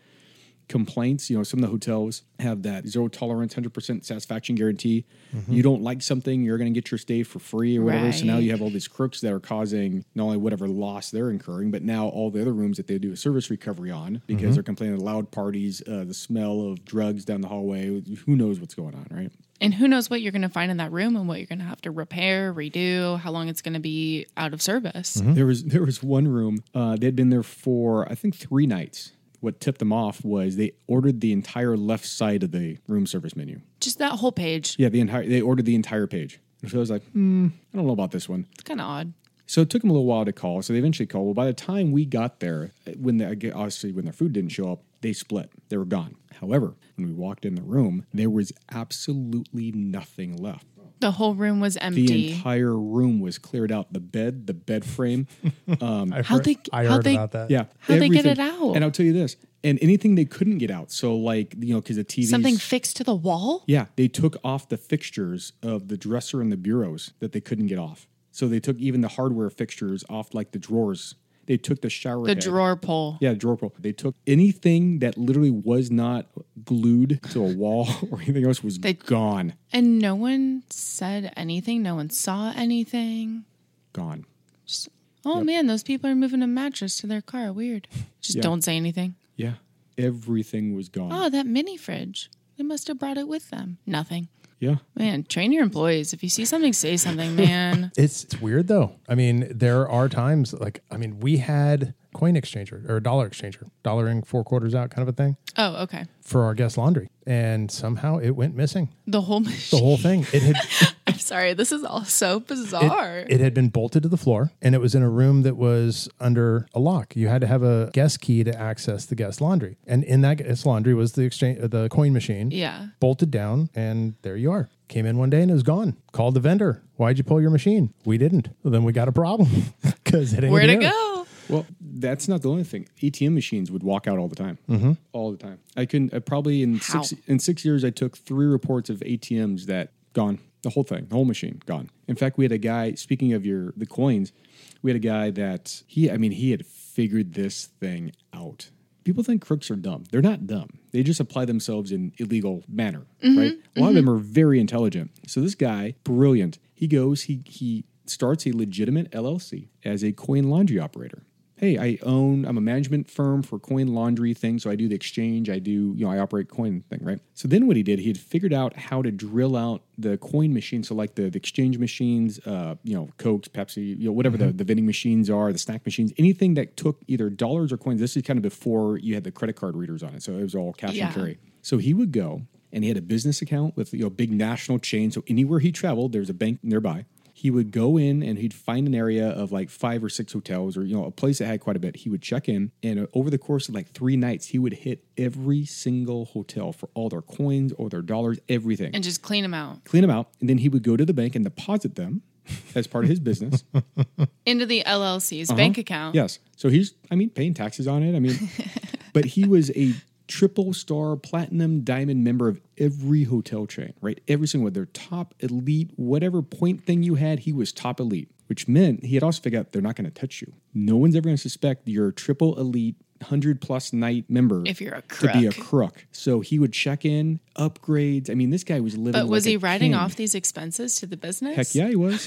[SPEAKER 3] complaints. You know, some of the hotels have that zero tolerance, 100% satisfaction guarantee. You don't like something, you're going to get your stay for free or whatever. So now you have all these crooks that are causing not only whatever loss they're incurring, but now all the other rooms that they do a service recovery on because they're complaining of loud parties, uh, the smell of drugs down the hallway. Who knows what's going on, right?
[SPEAKER 2] And who knows what you're going to find in that room and what you're going to have to repair, redo, how long it's going to be out of service.
[SPEAKER 3] There was there was one room. Uh, they'd been there for I think three nights. What tipped them off was they ordered the entire left side of the room service menu.
[SPEAKER 2] Just that whole page.
[SPEAKER 3] Yeah, the entire they ordered the entire page. So I was like, hmm, I don't know about this one.
[SPEAKER 2] It's kind of odd.
[SPEAKER 3] So it took them a little while to call. So they eventually called. Well, by the time we got there, when the, obviously when their food didn't show up, they split. They were gone. However, when we walked in the room, there was absolutely nothing left.
[SPEAKER 2] The whole room was empty.
[SPEAKER 3] The entire room was cleared out. The bed, the bed frame, um,
[SPEAKER 1] I've
[SPEAKER 2] How'd
[SPEAKER 1] heard-
[SPEAKER 2] they-
[SPEAKER 1] I
[SPEAKER 2] how'd
[SPEAKER 1] heard
[SPEAKER 2] they-
[SPEAKER 1] about that.
[SPEAKER 3] Yeah.
[SPEAKER 2] How'd they get it out?
[SPEAKER 3] And I'll tell you this. And anything they couldn't get out. So like, you know, because the TV
[SPEAKER 2] Something fixed to the wall?
[SPEAKER 3] Yeah, they took off the fixtures of the dresser and the bureaus that they couldn't get off. So they took even the hardware fixtures off like the drawers. They took the shower
[SPEAKER 2] The
[SPEAKER 3] head.
[SPEAKER 2] drawer pull.
[SPEAKER 3] Yeah, drawer pull. They took anything that literally was not glued to a wall or anything else was
[SPEAKER 2] They-
[SPEAKER 3] gone.
[SPEAKER 2] And no one said anything. No one saw anything.
[SPEAKER 3] Gone.
[SPEAKER 2] Oh man, those people are moving a mattress to their car. Weird. Just
[SPEAKER 3] Yeah.
[SPEAKER 2] don't say anything.
[SPEAKER 3] Yeah. Everything was gone.
[SPEAKER 2] Oh, that mini fridge. They must have brought it with them. Nothing.
[SPEAKER 3] Yeah.
[SPEAKER 2] Man, train your employees. If you see something, say something, man.
[SPEAKER 1] It's, it's weird though. I mean, there are times like I mean, we had coin exchanger or a dollar exchanger, dollaring four quarters out kind of a thing
[SPEAKER 2] Oh, okay.
[SPEAKER 1] for our guest laundry. And somehow it went missing.
[SPEAKER 2] The whole
[SPEAKER 1] The whole thing. It had
[SPEAKER 2] sorry. This is all so bizarre.
[SPEAKER 1] it had been bolted to the floor and it was in a room that was under a lock. You had to have a guest key to access the guest laundry. And in that guest laundry was the exchange uh, the coin machine.
[SPEAKER 2] yeah.
[SPEAKER 1] Bolted down and there you are. Came in one day and it was gone. Called the vendor. Why'd you pull your machine? We didn't. Well, then we got a problem because it ain't
[SPEAKER 2] Where'd
[SPEAKER 1] here.
[SPEAKER 2] it go?
[SPEAKER 3] Well, that's not the only thing. ATM machines would walk out all the time, mm-hmm. all the time. I couldn't. I probably in
[SPEAKER 2] How?
[SPEAKER 3] six in six years, I took three reports of ATMs that gone. The whole thing, the whole machine gone. In fact, we had a guy. Speaking of your the coins, we had a guy that he. I mean, he had figured this thing out. People think crooks are dumb. They're not dumb. They just apply themselves in illegal manner, mm-hmm, right? A lot of them mm-hmm. are very intelligent. So this guy, brilliant. He goes. He he starts a legitimate LLC as a coin laundry operator hey, I own, I'm a management firm for coin laundry thing. So I do the exchange, I do, you know, I operate coin thing, right? So then what he did, he had figured out how to drill out the coin machine. So like the, the exchange machines, uh, you know, Cokes, Pepsi, you know, whatever the, the vending machines are, the snack machines, anything that took either dollars or coins. This is kind of before you had the credit card readers on it. So it was all cash
[SPEAKER 2] Yeah.
[SPEAKER 3] and carry. So he would go and he had a business account with, you know, big national chain. So anywhere he traveled, there's a bank nearby he would go in and he'd find an area of like five or six hotels or you know a place that had quite a bit. He would check in and uh, over the course of like three nights he would hit every single hotel for all their coins or their dollars everything.
[SPEAKER 2] And just clean them out.
[SPEAKER 3] Clean them out and then he would go to the bank and deposit them as part of his business.
[SPEAKER 2] Into the LLC's
[SPEAKER 3] Uh-huh.
[SPEAKER 2] bank account.
[SPEAKER 3] yes. So he's i mean paying taxes on it. I mean but he was a triple star platinum diamond member of every hotel chain right? Every single one. Their top elite whatever point thing you had he was top elite which meant he had also figured out they're not going to touch you. No one's ever going to suspect you're triple elite 100 plus night member
[SPEAKER 2] If you're a crook.
[SPEAKER 3] to be a
[SPEAKER 2] crook.
[SPEAKER 3] so he would check in upgrades i mean this guy was living
[SPEAKER 2] But was
[SPEAKER 3] like
[SPEAKER 2] he writing
[SPEAKER 3] king.
[SPEAKER 2] off these expenses to the business?
[SPEAKER 3] Heck yeah, he was.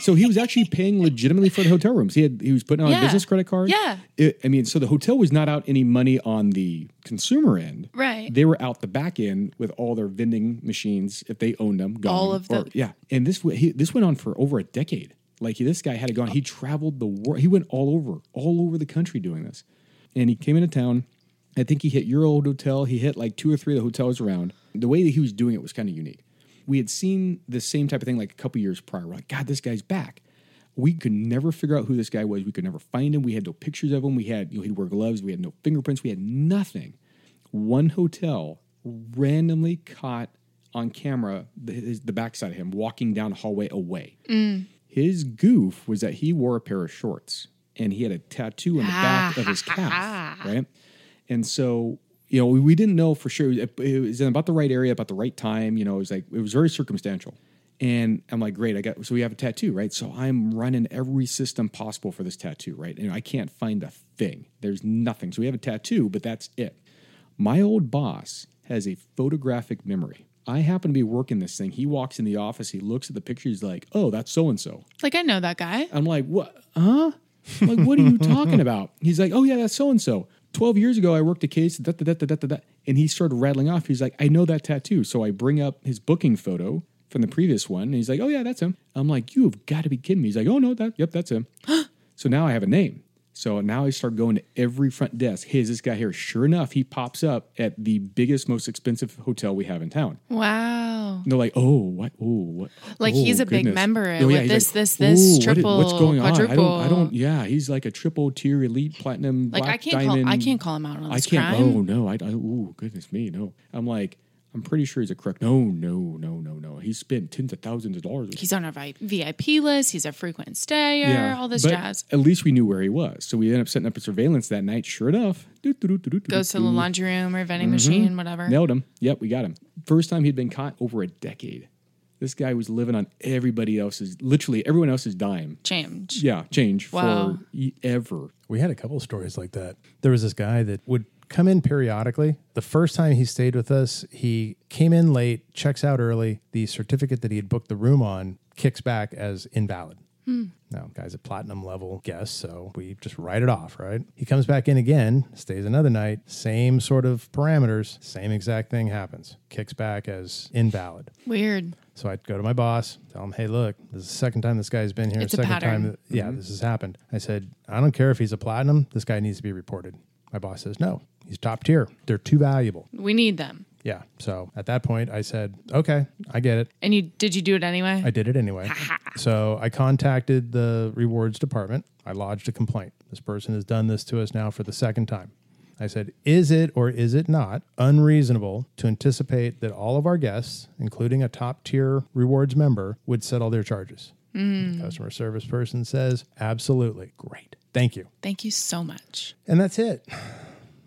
[SPEAKER 3] So he was actually paying legitimately for the hotel rooms. He had he was putting on
[SPEAKER 2] Yeah.
[SPEAKER 3] a business credit card.
[SPEAKER 2] Yeah.
[SPEAKER 3] It- I mean, so the hotel was not out any money on the consumer end.
[SPEAKER 2] Right.
[SPEAKER 3] They were out the back end with all their vending machines if they owned them. Gone.
[SPEAKER 2] All of
[SPEAKER 3] Or-
[SPEAKER 2] the-
[SPEAKER 3] yeah. And this he, this went on for over a decade. Like this guy had it gone. He traveled the world. He went all over, all over the country doing this. And he came into town. I think he hit your old hotel. He hit like two or three of the hotels around. The way that he was doing it was kind of unique. We had seen the same type of thing like a couple years prior. We're like, God, this guy's back. We could never figure out who this guy was. We could never find him. We had no pictures of him. We had, you know, he'd wear gloves. We had no fingerprints. We had nothing. One hotel randomly caught on camera the, his, the backside of him walking down a hallway away. Mm. His goof was that he wore a pair of shorts and he had a tattoo on the back of his calf, right? And so, you know, we, we didn't know for sure. It, it was in about the right area, about the right time. You know, it was like, it was very circumstantial. And I'm like, great, I got, so we have a tattoo, right? So I'm running every system possible for this tattoo, right? And I can't find a thing. There's nothing. So we have a tattoo, but that's it. My old boss has a photographic memory. I happen to be working this thing. He walks in the office, he looks at the picture, he's like, oh, that's so and so.
[SPEAKER 2] Like I know that guy.
[SPEAKER 3] I'm like, what? Huh? I'm like, what are you talking about? He's like, oh yeah, that's so and so. Twelve years ago, I worked a case. Da, da, da, da, da, da, da. And he started rattling off. He's like, I know that tattoo. So I bring up his booking photo from the previous one, and he's like, oh yeah, that's him. I'm like, you have got to be kidding me. He's like, oh no, that yep, that's him. so now I have a name. So now I start going to every front desk. Hey, is this guy here? Sure enough, he pops up at the biggest, most expensive hotel we have in town.
[SPEAKER 2] Wow.
[SPEAKER 3] And they're like, oh, what? Oh, what?
[SPEAKER 2] Like,
[SPEAKER 3] oh,
[SPEAKER 2] he's a big
[SPEAKER 3] goodness."
[SPEAKER 2] member
[SPEAKER 3] Oh,
[SPEAKER 2] with
[SPEAKER 3] he's
[SPEAKER 2] this, this, this,
[SPEAKER 3] "Ooh, what is- what's going on? I don't, I don't, yeah, he's like a triple tier elite platinum.
[SPEAKER 2] Like I can't
[SPEAKER 3] diamond.
[SPEAKER 2] call I can't call him out on
[SPEAKER 3] I
[SPEAKER 2] this
[SPEAKER 3] can't.
[SPEAKER 2] Oh, crime.
[SPEAKER 3] Oh no! I, I oh goodness me, no. I'm like, I'm pretty sure he's a crook. No, no, no, no, no. He spent tens of thousands of dollars.
[SPEAKER 2] He's on our VIP list. He's a frequent stayer. all this
[SPEAKER 3] but
[SPEAKER 2] jazz.
[SPEAKER 3] At least we knew where he was, so we ended up setting up a surveillance that night. Sure enough,
[SPEAKER 2] Goes to the laundry room or vending
[SPEAKER 3] Mm-hmm.
[SPEAKER 2] machine, whatever.
[SPEAKER 3] Nailed him. Yep, we got him. First time he'd been caught over a decade. This guy was living on everybody else's, literally everyone else's dime.
[SPEAKER 2] Change.
[SPEAKER 3] Yeah, change
[SPEAKER 2] Wow.
[SPEAKER 3] for ever.
[SPEAKER 1] We had a couple of stories like that. There was this guy that would come in periodically. The first time he stayed with us, he came in late, checks out early. The certificate that he had booked the room on kicks back as invalid. Hmm. Now, guy's a platinum level guest, so we just write it off, right? He comes back in again, stays another night, same sort of parameters, same exact thing happens. Kicks back as invalid.
[SPEAKER 2] Weird.
[SPEAKER 1] So I go to my boss, tell him, "Hey, look, this is the second time this guy's been here.
[SPEAKER 2] It's
[SPEAKER 1] second time, that, yeah, mm-hmm. this has happened." I said, "I don't care if he's a platinum. This guy needs to be reported." My boss says, "No, he's top tier. They're too valuable."
[SPEAKER 2] We need them.
[SPEAKER 1] Yeah. So at that point, I said, "Okay, I get it.
[SPEAKER 2] And you did you do it anyway?
[SPEAKER 1] I did it anyway." so I contacted the rewards department. I lodged a complaint. This person has done this to us now for the second time. I said, Is it or is it not unreasonable to anticipate that all of our guests, including a top tier rewards member, would settle their charges? Mm. The customer service person says, Absolutely. Great. Thank you.
[SPEAKER 2] Thank you so much.
[SPEAKER 1] And that's it.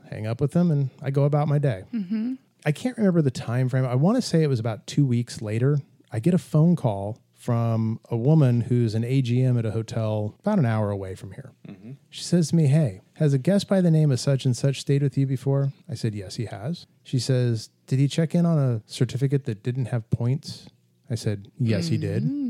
[SPEAKER 1] Hang up with them and I go about my day. Mm-hmm. I can't remember the time frame. I want to say it was about two weeks later. I get a phone call from a woman who's an AGM at a hotel about an hour away from here. Mm-hmm. She says to me, Hey, has a guest by the name of such and such stayed with you before? I said, Yes, he has. She says, Did he check in on a certificate that didn't have points? I said, Yes, he did. Mm-hmm.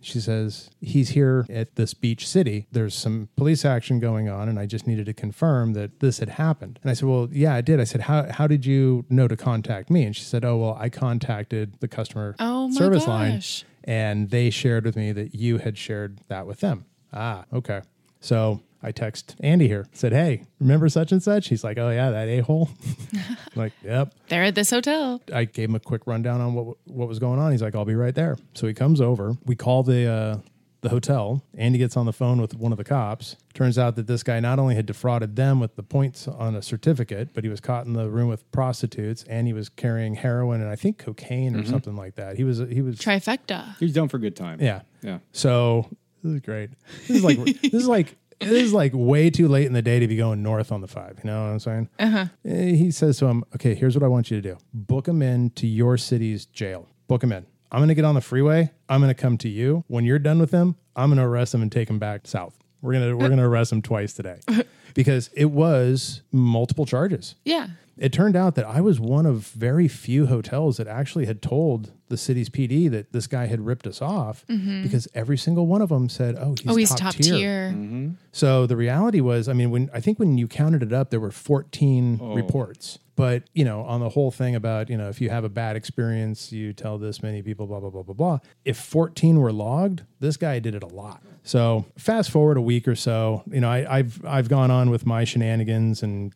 [SPEAKER 1] She says, He's here at this beach city. There's some police action going on, and I just needed to confirm that this had happened. And I said, Well, yeah, I did. I said, How, how did you know to contact me? And she said, Oh, well, I contacted the customer
[SPEAKER 2] Oh
[SPEAKER 1] service line, and they shared with me that you had shared that with them. Ah, okay. So I text Andy here, said, Hey, remember such and such? He's like, Oh, yeah, that a hole. like, Yep.
[SPEAKER 2] They're at this hotel.
[SPEAKER 1] I gave him a quick rundown on what what was going on. He's like, "I'll be right there." So he comes over. We call the uh, the hotel. Andy gets on the phone with one of the cops. Turns out that this guy not only had defrauded them with the points on a certificate, but he was caught in the room with prostitutes, and he was carrying heroin and I think cocaine or something like that. He was he was
[SPEAKER 2] Trifecta.
[SPEAKER 3] He's done for a good time.
[SPEAKER 1] yeah.
[SPEAKER 3] Yeah.
[SPEAKER 1] So this is great. This is like this is like this is like way too late in the day to be going north on the five. You know what I'm saying? Uh-huh. He says to him, "Okay, here's what I want you to do: book him in to your city's jail. Book him in. I'm going to get on the freeway. I'm going to come to you. When you're done with him, I'm going to arrest him and take him back south. We're gonna we're gonna arrest him twice today because it was multiple charges."
[SPEAKER 2] Yeah.
[SPEAKER 1] It turned out that I was one of very few hotels that actually had told the city's PD that this guy had ripped us off mm-hmm. because every single one of them said, "Oh, he's,
[SPEAKER 2] oh, he's
[SPEAKER 1] top,
[SPEAKER 2] top,
[SPEAKER 1] tier."
[SPEAKER 2] tier. Mm-hmm.
[SPEAKER 1] So the reality was, I mean, when I think when you counted it up, there were 14 reports. But you know, on the whole thing about you know, if you have a bad experience, you tell this many people, blah blah blah blah blah. If 14 were logged, this guy did it a lot. So fast forward a week or so, you know, I, I've I've gone on with my shenanigans, and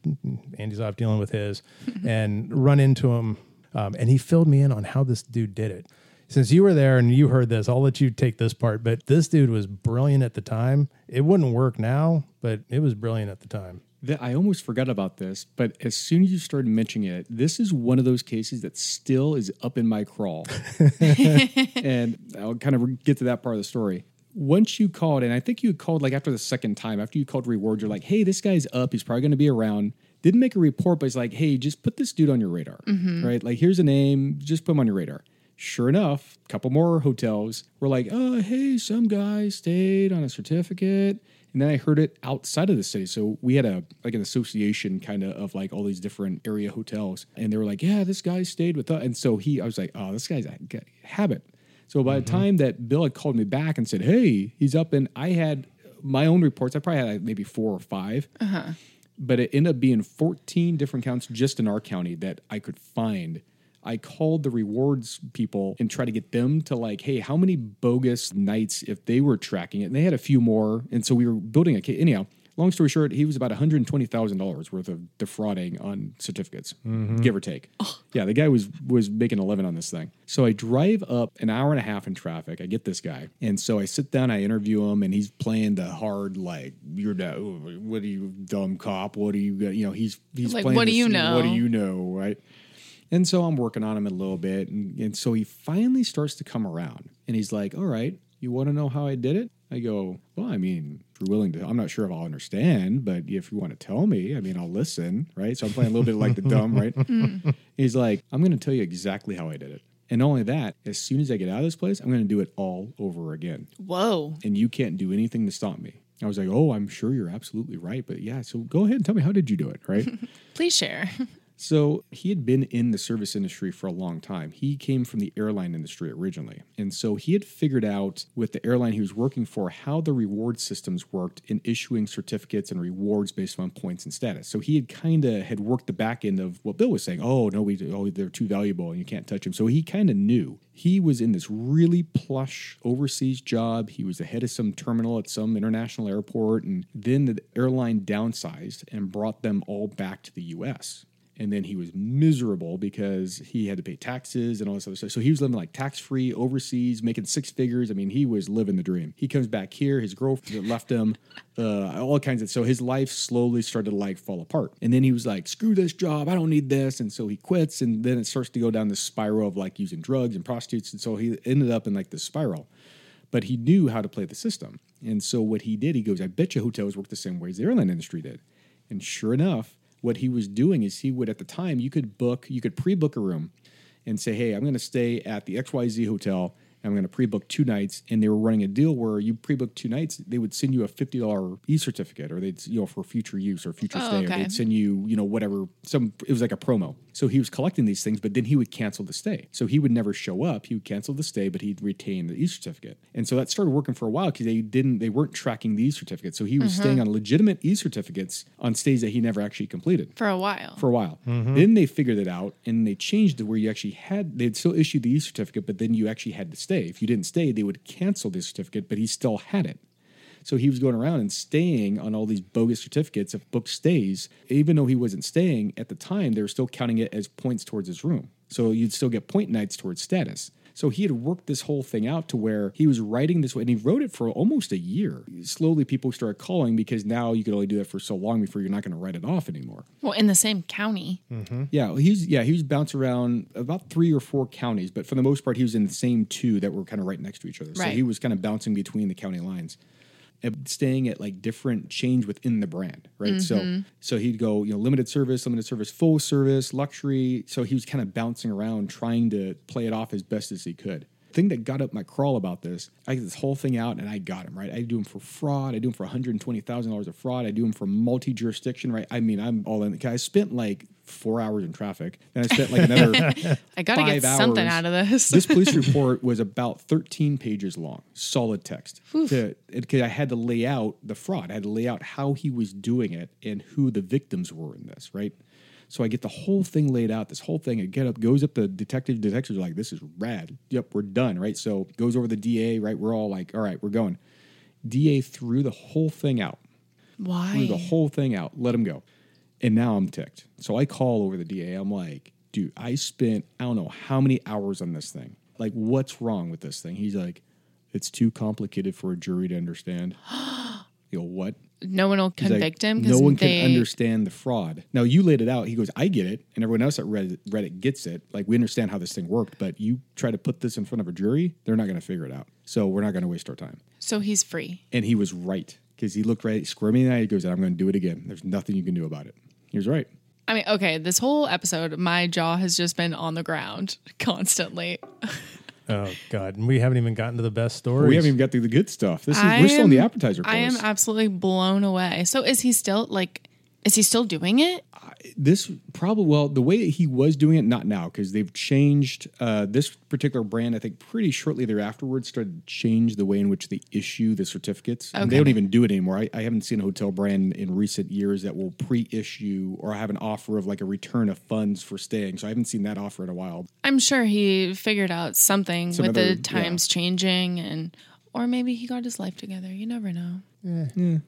[SPEAKER 1] Andy's off dealing with his, and run into him, um, and he filled me in on how this dude did it since you were there and you heard this, I'll let you take this part. But this dude was brilliant at the time. It wouldn't work now, but it was brilliant at the time.
[SPEAKER 3] That I almost forgot about this, but as soon as you started mentioning it, this is one of those cases that still is up in my crawl. and I'll kind of get to that part of the story. Once you called, and I think you called like after the second time, after you called reward, you're like, hey, this guy's up. He's probably going to be around. Didn't make a report, but it's like, hey, just put this dude on your radar, mm-hmm. right? Like, here's a name, just put him on your radar. Sure enough, a couple more hotels were like, oh, hey, some guy stayed on a certificate. And then I heard it outside of the city. So we had a like an association kind of of like all these different area hotels. And they were like, yeah, this guy stayed with us. And so he, I was like, oh, this guy's a g- habit. So by the mm-hmm. time that Bill had called me back and said, hey, he's up, and I had my own reports, I probably had like maybe four or 5 uh-huh. but it ended up being 14 different counts just in our county that I could find. I called the rewards people and tried to get them to like, hey, how many bogus nights if they were tracking it? And they had a few more. And so we were building a case. Anyhow, long story short, he was about $120,000 worth of defrauding on certificates, mm-hmm. give or take. Yeah, the guy was was making a living on this thing. So I drive up an hour and a half in traffic. I get this guy. And so I sit down, I interview him, and he's playing the hard, like, you're da- what are you, dumb cop? What do you, got?" you know, he's, he's
[SPEAKER 2] Like,
[SPEAKER 3] playing
[SPEAKER 2] what do
[SPEAKER 3] this,
[SPEAKER 2] you know?
[SPEAKER 3] What do you know, right? And so I'm working on him a little bit. And, and so he finally starts to come around and he's like, All right, you want to know how I did it? I go, Well, I mean, if you're willing to, I'm not sure if I'll understand, but if you want to tell me, I mean, I'll listen, right? So I'm playing a little bit like the dumb, right? Mm. He's like, I'm going to tell you exactly how I did it. And not only that, as soon as I get out of this place, I'm going to do it all over again.
[SPEAKER 2] Whoa.
[SPEAKER 3] And you can't do anything to stop me. I was like, Oh, I'm sure you're absolutely right. But yeah, so go ahead and tell me, how did you do it, right?
[SPEAKER 2] Please share.
[SPEAKER 3] So he had been in the service industry for a long time. He came from the airline industry originally. And so he had figured out with the airline he was working for how the reward systems worked in issuing certificates and rewards based on points and status. So he had kind of had worked the back end of what Bill was saying. Oh, no, we oh, they're too valuable and you can't touch them. So he kind of knew. He was in this really plush overseas job. He was the head of some terminal at some international airport. And then the airline downsized and brought them all back to the US and then he was miserable because he had to pay taxes and all this other stuff. So he was living like tax free overseas, making six figures. I mean, he was living the dream. He comes back here, his girlfriend left him, uh, all kinds of. So his life slowly started to like fall apart. And then he was like, "Screw this job, I don't need this," and so he quits. And then it starts to go down this spiral of like using drugs and prostitutes. And so he ended up in like this spiral. But he knew how to play the system. And so what he did, he goes, "I bet you hotels work the same way as the airline industry did." And sure enough what he was doing is he would at the time you could book you could pre-book a room and say hey i'm going to stay at the xyz hotel and I'm going to pre-book two nights, and they were running a deal where you pre-book two nights, they would send you a fifty dollar e-certificate, or they'd you know for future use or future
[SPEAKER 2] Oh,
[SPEAKER 3] stay,
[SPEAKER 2] okay.
[SPEAKER 3] or they'd send you you know whatever some it was like a promo. So he was collecting these things, but then he would cancel the stay. So he would never show up. He would cancel the stay, but he'd retain the e-certificate, and so that started working for a while because they didn't they weren't tracking the e-certificates. So he was staying mm-hmm. on legitimate e-certificates on stays that he never actually completed
[SPEAKER 2] for a while.
[SPEAKER 3] for a while. Mm-hmm. Then they figured it out and they changed it where you actually had they'd still issue the e certificate, but then you actually had to stay. If you didn't stay, they would cancel the certificate, but he still had it. So he was going around and staying on all these bogus certificates of book stays. Even though he wasn't staying at the time, they were still counting it as points towards his room. So you'd still get point nights towards status. So he had worked this whole thing out to where he was writing this way, and he wrote it for almost a year. Slowly, people started calling because now you could only do that for so long before you're not going to write it off anymore.
[SPEAKER 2] well, in the same county. Mm-hmm.
[SPEAKER 3] Yeah, he's yeah he was bouncing around about three or four counties, but for the most part, he was in the same two that were kind of right next to each other. So
[SPEAKER 2] Right.
[SPEAKER 3] he was kind of bouncing between the county lines, and staying at like different change within the brand, right? So mm-hmm. so he'd go you know limited service, limited service, full service, luxury. So he was kind of bouncing around trying to play it off as best as he could. Thing that got up my crawl about this, I get this whole thing out and I got him right. I do him for fraud. I do him for one hundred twenty thousand dollars of fraud. I do him for multi jurisdiction. Right. I mean, I'm all in. I spent like four hours in traffic, and I spent like another
[SPEAKER 2] I got to get
[SPEAKER 3] Five
[SPEAKER 2] something out of this.
[SPEAKER 3] this police report was about 13 pages long, solid text. Because I had to lay out the fraud. I had to lay out how he was doing it and who the victims were in this, right? So I get the whole thing laid out, this whole thing. I get up, goes up the detective. Detectives are like, this is rad. Yep, we're done, right? So goes over the DA, right? We're all like, all right, we're going. DA threw the whole thing out
[SPEAKER 2] Why?
[SPEAKER 3] threw the whole thing out, let him go. And now I'm ticked. So I call over the DA. I'm like, dude, I spent, I don't know how many hours on this thing. Like, what's wrong with this thing? He's like, it's too complicated for a jury to understand. you go, what?
[SPEAKER 2] No one will
[SPEAKER 3] He's like,
[SPEAKER 2] convict him
[SPEAKER 3] No one
[SPEAKER 2] they
[SPEAKER 3] can understand the fraud. Now you laid it out. He goes, I get it, and everyone else at Reddit, Reddit gets it. Like we understand how this thing worked, but you try to put this in front of a jury, they're not going to figure it out. So we're not going to waste our time.
[SPEAKER 2] So he's free.
[SPEAKER 3] And he was right because he looked right, in the eye. He goes, I'm going to do it again. There's nothing you can do about it. He was right.
[SPEAKER 2] I mean, okay, this whole episode, my jaw has just been on the ground constantly.
[SPEAKER 1] Oh God, and we haven't even gotten to the best story.
[SPEAKER 3] We haven't even got through the good stuff. This is
[SPEAKER 2] I
[SPEAKER 3] we're still in the appetizer course.
[SPEAKER 2] I am absolutely blown away. So is he still like? Is he still doing it?
[SPEAKER 3] this probably well the way that he was doing it not now because they've changed uh, this particular brand i think pretty shortly thereafterwards started to change the way in which they issue the certificates. And they don't even do it anymore. I, I haven't seen a hotel brand in recent years that will pre-issue or have an offer of like a return of funds for staying. So i haven't seen that offer in a while.
[SPEAKER 2] I'm sure he figured out something
[SPEAKER 3] Some
[SPEAKER 2] with
[SPEAKER 3] other-
[SPEAKER 2] the times changing, and or maybe he got his life together. You never know. Yeah.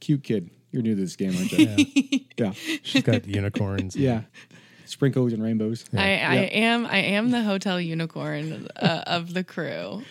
[SPEAKER 3] Cute kid you're new to this game aren't you yeah
[SPEAKER 1] She's got unicorns.
[SPEAKER 3] yeah sprinkles and rainbows
[SPEAKER 2] I, I
[SPEAKER 3] Yep.
[SPEAKER 2] am I am the hotel unicorn uh, of the crew.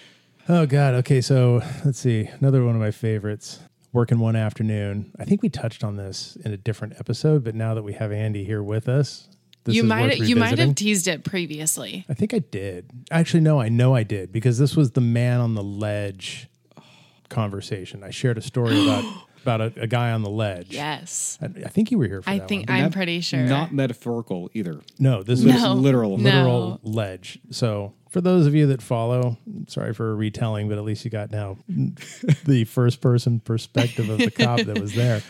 [SPEAKER 1] Oh God. Okay, so let's see. Another one of my favorites. Working one afternoon. I think we touched on this in a different episode, but now that we have Andy here with us, this
[SPEAKER 2] you
[SPEAKER 1] is
[SPEAKER 2] might
[SPEAKER 1] worth
[SPEAKER 2] you might have teased it previously.
[SPEAKER 1] I think I did. Actually, no, I know I did because this was the man on the ledge conversation. I shared a story about about a, a guy on the ledge.
[SPEAKER 2] Yes.
[SPEAKER 1] I, I think you were here for
[SPEAKER 2] I
[SPEAKER 1] that
[SPEAKER 2] think
[SPEAKER 1] one.
[SPEAKER 2] I'm
[SPEAKER 3] Not-
[SPEAKER 2] pretty sure.
[SPEAKER 3] Not metaphorical either.
[SPEAKER 1] No, this
[SPEAKER 3] This
[SPEAKER 1] is
[SPEAKER 3] is
[SPEAKER 2] No.
[SPEAKER 3] literal.
[SPEAKER 2] No.
[SPEAKER 1] literal ledge. So for those of you that follow, sorry for a retelling, but at least you got now the first person perspective of the cop that was there.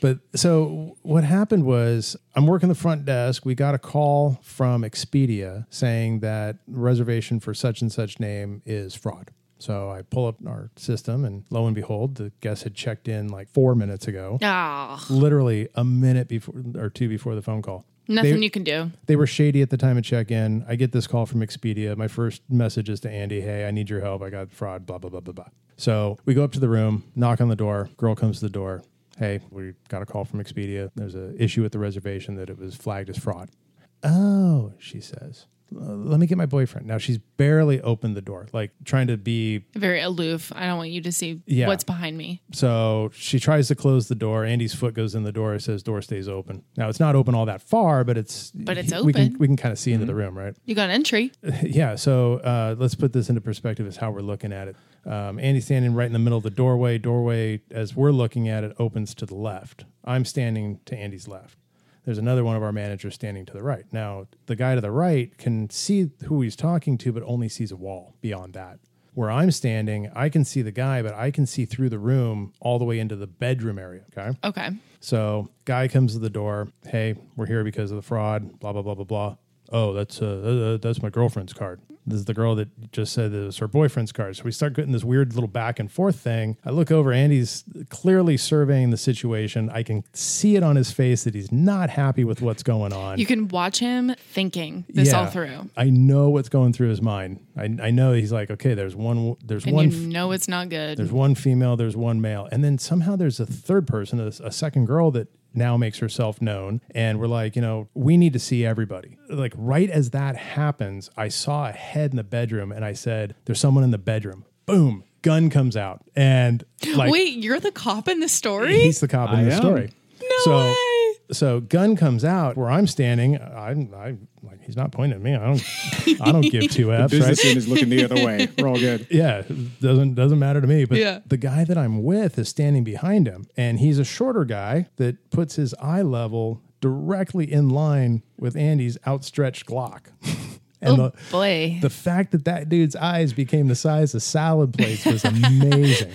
[SPEAKER 1] But so what happened was I'm working the front desk. We got a call from Expedia saying that reservation for such and such name is fraud. So I pull up our system and lo and behold, the guest had checked in like four minutes ago.
[SPEAKER 2] Ah,
[SPEAKER 1] Literally a minute before or two before the phone call.
[SPEAKER 2] nothing
[SPEAKER 1] They-
[SPEAKER 2] you can do.
[SPEAKER 1] they were shady at the time of check in. I get this call from Expedia. My first message is to Andy Hey, I need your help. I got fraud, blah, blah, blah, blah, blah. So we go up to the room, knock on the door. Girl comes to the door. Hey, we got a call from Expedia. There's an issue with the reservation that it was flagged as fraud. Oh, she says. "Uh, Let me get my boyfriend. Now she's barely opened the door, like trying to be
[SPEAKER 2] Very aloof. I don't want you to see
[SPEAKER 1] Yeah.
[SPEAKER 2] what's behind me.
[SPEAKER 1] So she tries to close the door. Andy's foot goes in the door. It says door stays open. Now it's not open all that far, but it's
[SPEAKER 2] But it's open.
[SPEAKER 1] We can
[SPEAKER 2] open.
[SPEAKER 1] we can kind of see into the room, right?
[SPEAKER 2] You got entry.
[SPEAKER 1] yeah. So uh, let's put this into perspective as how we're looking at it. Um, Andy's standing right in the middle of the doorway. Doorway, as we're looking at it, opens to the left. I'm standing to Andy's left. There's another one of our managers standing to the right. Now, the guy to the right can see who he's talking to, but only sees a wall beyond that. Where I'm standing, I can see the guy, but I can see through the room all the way into the bedroom area. Okay.
[SPEAKER 2] Okay.
[SPEAKER 1] So guy comes to the door. Hey, we're here because of the fraud. Blah blah blah blah blah. Oh, that's uh, uh, that's my girlfriend's card. This is the girl that just said it was her boyfriend's card. So we start getting this weird little back and forth thing. I look over. Andy's clearly surveying the situation. I can see it on his face that he's not happy with what's going on.
[SPEAKER 2] You can watch him thinking this all through.
[SPEAKER 1] I know what's going through his mind. I, I know he's like, okay, there's one, there's
[SPEAKER 2] And
[SPEAKER 1] one,
[SPEAKER 2] you know it's not good.
[SPEAKER 1] there's one female, there's one male, and then somehow there's a third person, a, a second girl that now makes herself known. And we're like, you know, we need to see everybody. Like right as that happens, I saw a head in the bedroom, and I said, "There's someone in the bedroom." Boom, gun comes out, and like
[SPEAKER 2] Wait, you're the cop in the story?
[SPEAKER 1] he's the cop in
[SPEAKER 3] I
[SPEAKER 1] the
[SPEAKER 3] am.
[SPEAKER 1] story.
[SPEAKER 2] No
[SPEAKER 1] so,
[SPEAKER 2] way.
[SPEAKER 1] So gun comes out where I'm standing. I'm, I like he's not pointing at me. I don't. I don't give two f's. Right?
[SPEAKER 3] Business end is looking the other way. We're all good.
[SPEAKER 1] Yeah, doesn't doesn't matter to me. But
[SPEAKER 2] Yeah.
[SPEAKER 1] the guy that I'm with is standing behind him, and he's a shorter guy that puts his eye level directly in line with Andy's outstretched Glock. and
[SPEAKER 2] oh
[SPEAKER 1] the,
[SPEAKER 2] boy.
[SPEAKER 1] the fact that that dude's eyes became the size of salad plates was amazing,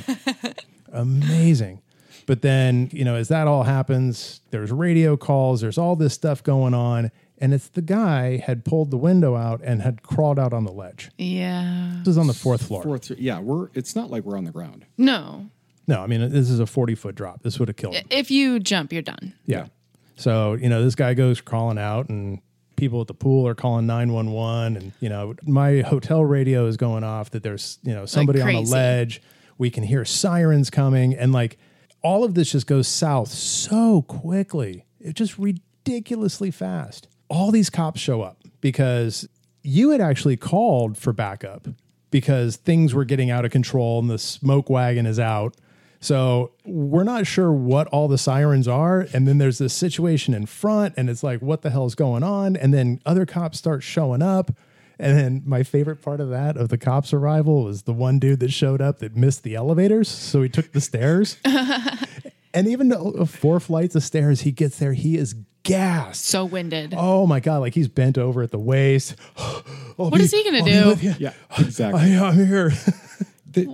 [SPEAKER 1] amazing. But then you know, as that all happens, there's radio calls. There's all this stuff going on. And it's the guy had pulled the window out and had crawled out on the ledge.
[SPEAKER 2] yeah.
[SPEAKER 1] This is on the fourth floor.
[SPEAKER 3] Fourth, yeah, we're. It's not like we're on the ground.
[SPEAKER 2] No.
[SPEAKER 1] No, I mean this is a forty foot drop. This would have killed him.
[SPEAKER 2] If you jump, you're done.
[SPEAKER 1] Yeah. So you know this guy goes crawling out, and people at the pool are calling nine one one, and you know my hotel radio is going off that there's you know somebody on the ledge. We can hear sirens coming, and like all of this just goes south so quickly. It's just ridiculously fast. All these cops show up because you had actually called for backup because things were getting out of control and the smoke wagon is out. So we're not sure what all the sirens are. And then there's this situation in front, and it's like, what the hell's going on? And then other cops start showing up. And then my favorite part of that, of the cops' arrival, was the one dude that showed up that missed the elevators. So he took the stairs. and even though uh, four flights of stairs, he gets there, he is gassed.
[SPEAKER 2] So winded.
[SPEAKER 1] Oh my God, like he's bent over at the waist.
[SPEAKER 2] What is he gonna do?
[SPEAKER 3] Yeah, exactly.
[SPEAKER 1] I, I'm here.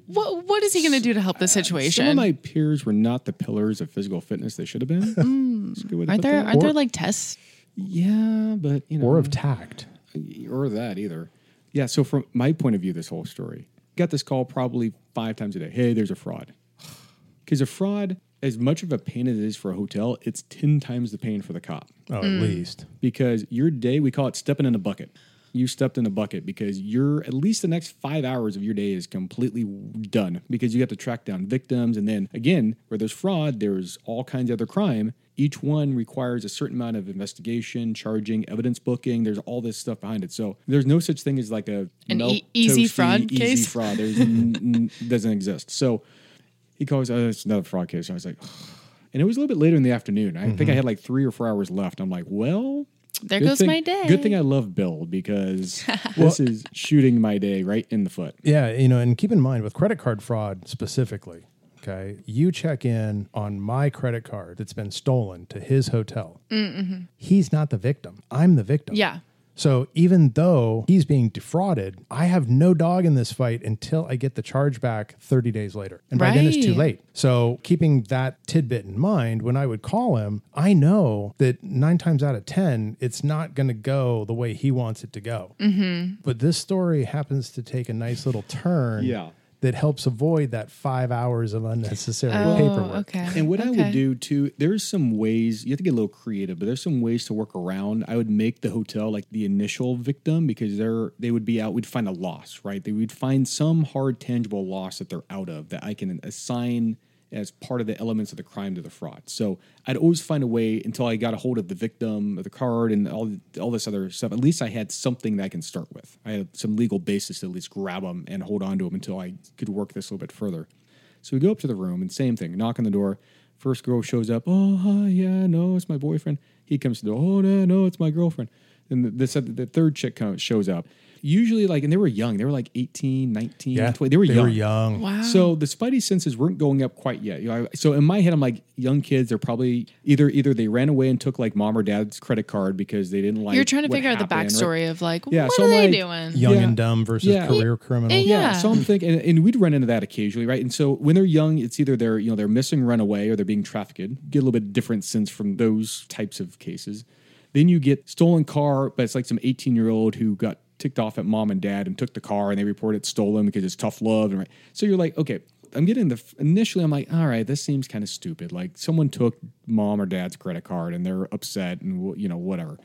[SPEAKER 2] What What is he going to do to help the situation?
[SPEAKER 3] Some of my peers were not the pillars of physical fitness they should have been. Mm. That's a good way to
[SPEAKER 2] aren't there. Aren't there like tests?
[SPEAKER 3] Yeah, but you know,
[SPEAKER 1] or of tact.
[SPEAKER 3] Or that either. Yeah. So from my point of view, this whole story got this call probably five times a day. Hey, there's a fraud. Because a fraud, as much of a pain as it is for a hotel, it's ten times the pain for the cop.
[SPEAKER 1] Oh,
[SPEAKER 2] Mm.
[SPEAKER 1] at least.
[SPEAKER 3] Because your day, we call it stepping in a bucket. You stepped in a bucket because you're at least the next five hours of your day is completely done because you have to track down victims. And then again, where there's fraud, there's all kinds of other crime. Each one requires a certain amount of investigation, charging, evidence booking. There's all this stuff behind it. So there's no such thing as like a
[SPEAKER 2] An
[SPEAKER 3] melt
[SPEAKER 2] e- easy
[SPEAKER 3] toasty,
[SPEAKER 2] fraud
[SPEAKER 3] easy
[SPEAKER 2] case?
[SPEAKER 3] fraud. There's n- n- doesn't exist. So he calls, oh, it's another fraud case. I was like, and it was a little bit later in the afternoon. I think I mm-hmm. had like three or four hours left. I'm like, well,
[SPEAKER 2] There
[SPEAKER 3] Good
[SPEAKER 2] goes
[SPEAKER 3] thing-
[SPEAKER 2] my day.
[SPEAKER 3] Good thing I love Bill because this is shooting my day right in the foot.
[SPEAKER 1] Yeah, you know, and keep in mind with credit card fraud specifically, Okay. You check in on my credit card that's been stolen to his hotel. He's not the victim. I'm the victim.
[SPEAKER 2] Yeah.
[SPEAKER 1] So even though he's being defrauded, I have no dog in this fight until I get the charge back 30 days later. And by then it's too late. So keeping that tidbit in mind, when I would call him, I know that nine times out of 10, it's not going to go the way he wants it to go. Mm-hmm. But this story happens to take a nice little turn
[SPEAKER 3] Yeah.
[SPEAKER 1] That helps avoid that five hours of unnecessary
[SPEAKER 2] Oh,
[SPEAKER 1] paperwork.
[SPEAKER 2] okay.
[SPEAKER 3] And what I would do too, there's some ways you have to get a little creative, but there's some ways to work around. I would make the hotel like the initial victim because they're they would be out. We'd find a loss, right? They would find some hard, tangible loss that they're out of that I can assign as part of the elements of the crime to the fraud. So I'd always find a way until I got a hold of the victim, of the card, and all all this other stuff. At least I had something that I can start with. I had some legal basis to at least grab them and hold on to them until I could work this a little bit further. So we go up to the room and same thing, knock on the door. First girl shows up. Oh, hi, yeah, no, it's my boyfriend. He comes to the door. Oh, no, no, it's my girlfriend. And the, this, the third chick comes, shows up. Usually, like, and they were young. They were like 18, 19,
[SPEAKER 1] Yeah.
[SPEAKER 3] 20. They were
[SPEAKER 1] they
[SPEAKER 3] young.
[SPEAKER 1] were young.
[SPEAKER 2] Wow.
[SPEAKER 3] So the spidey senses weren't going up quite yet. You know, I, so in my head, I'm like, young kids. They're probably either either they ran away and took like mom or dad's credit card because they didn't like.
[SPEAKER 2] You're trying to
[SPEAKER 3] what
[SPEAKER 2] figure out the
[SPEAKER 3] happened, right?
[SPEAKER 2] backstory of like,
[SPEAKER 3] Yeah,
[SPEAKER 2] what
[SPEAKER 3] so
[SPEAKER 2] are they
[SPEAKER 3] like-
[SPEAKER 2] doing?
[SPEAKER 1] Young
[SPEAKER 3] Yeah.
[SPEAKER 1] and dumb versus
[SPEAKER 3] Yeah.
[SPEAKER 1] career criminal.
[SPEAKER 2] Yeah.
[SPEAKER 3] Yeah. So I'm thinking, and, and we'd run into that occasionally, right? And so when they're young, it's either they're you know they're missing, run away, or they're being trafficked. Get a little bit different sense from those types of cases. Then you get stolen car, but it's like some 18 year old who got ticked off at mom and dad and took the car, and they report it stolen because it's tough love. And right, so you're like, okay. I'm getting the initially. I'm like, all right, this seems kind of stupid. Like someone took mom or dad's credit card and they're upset and you know whatever.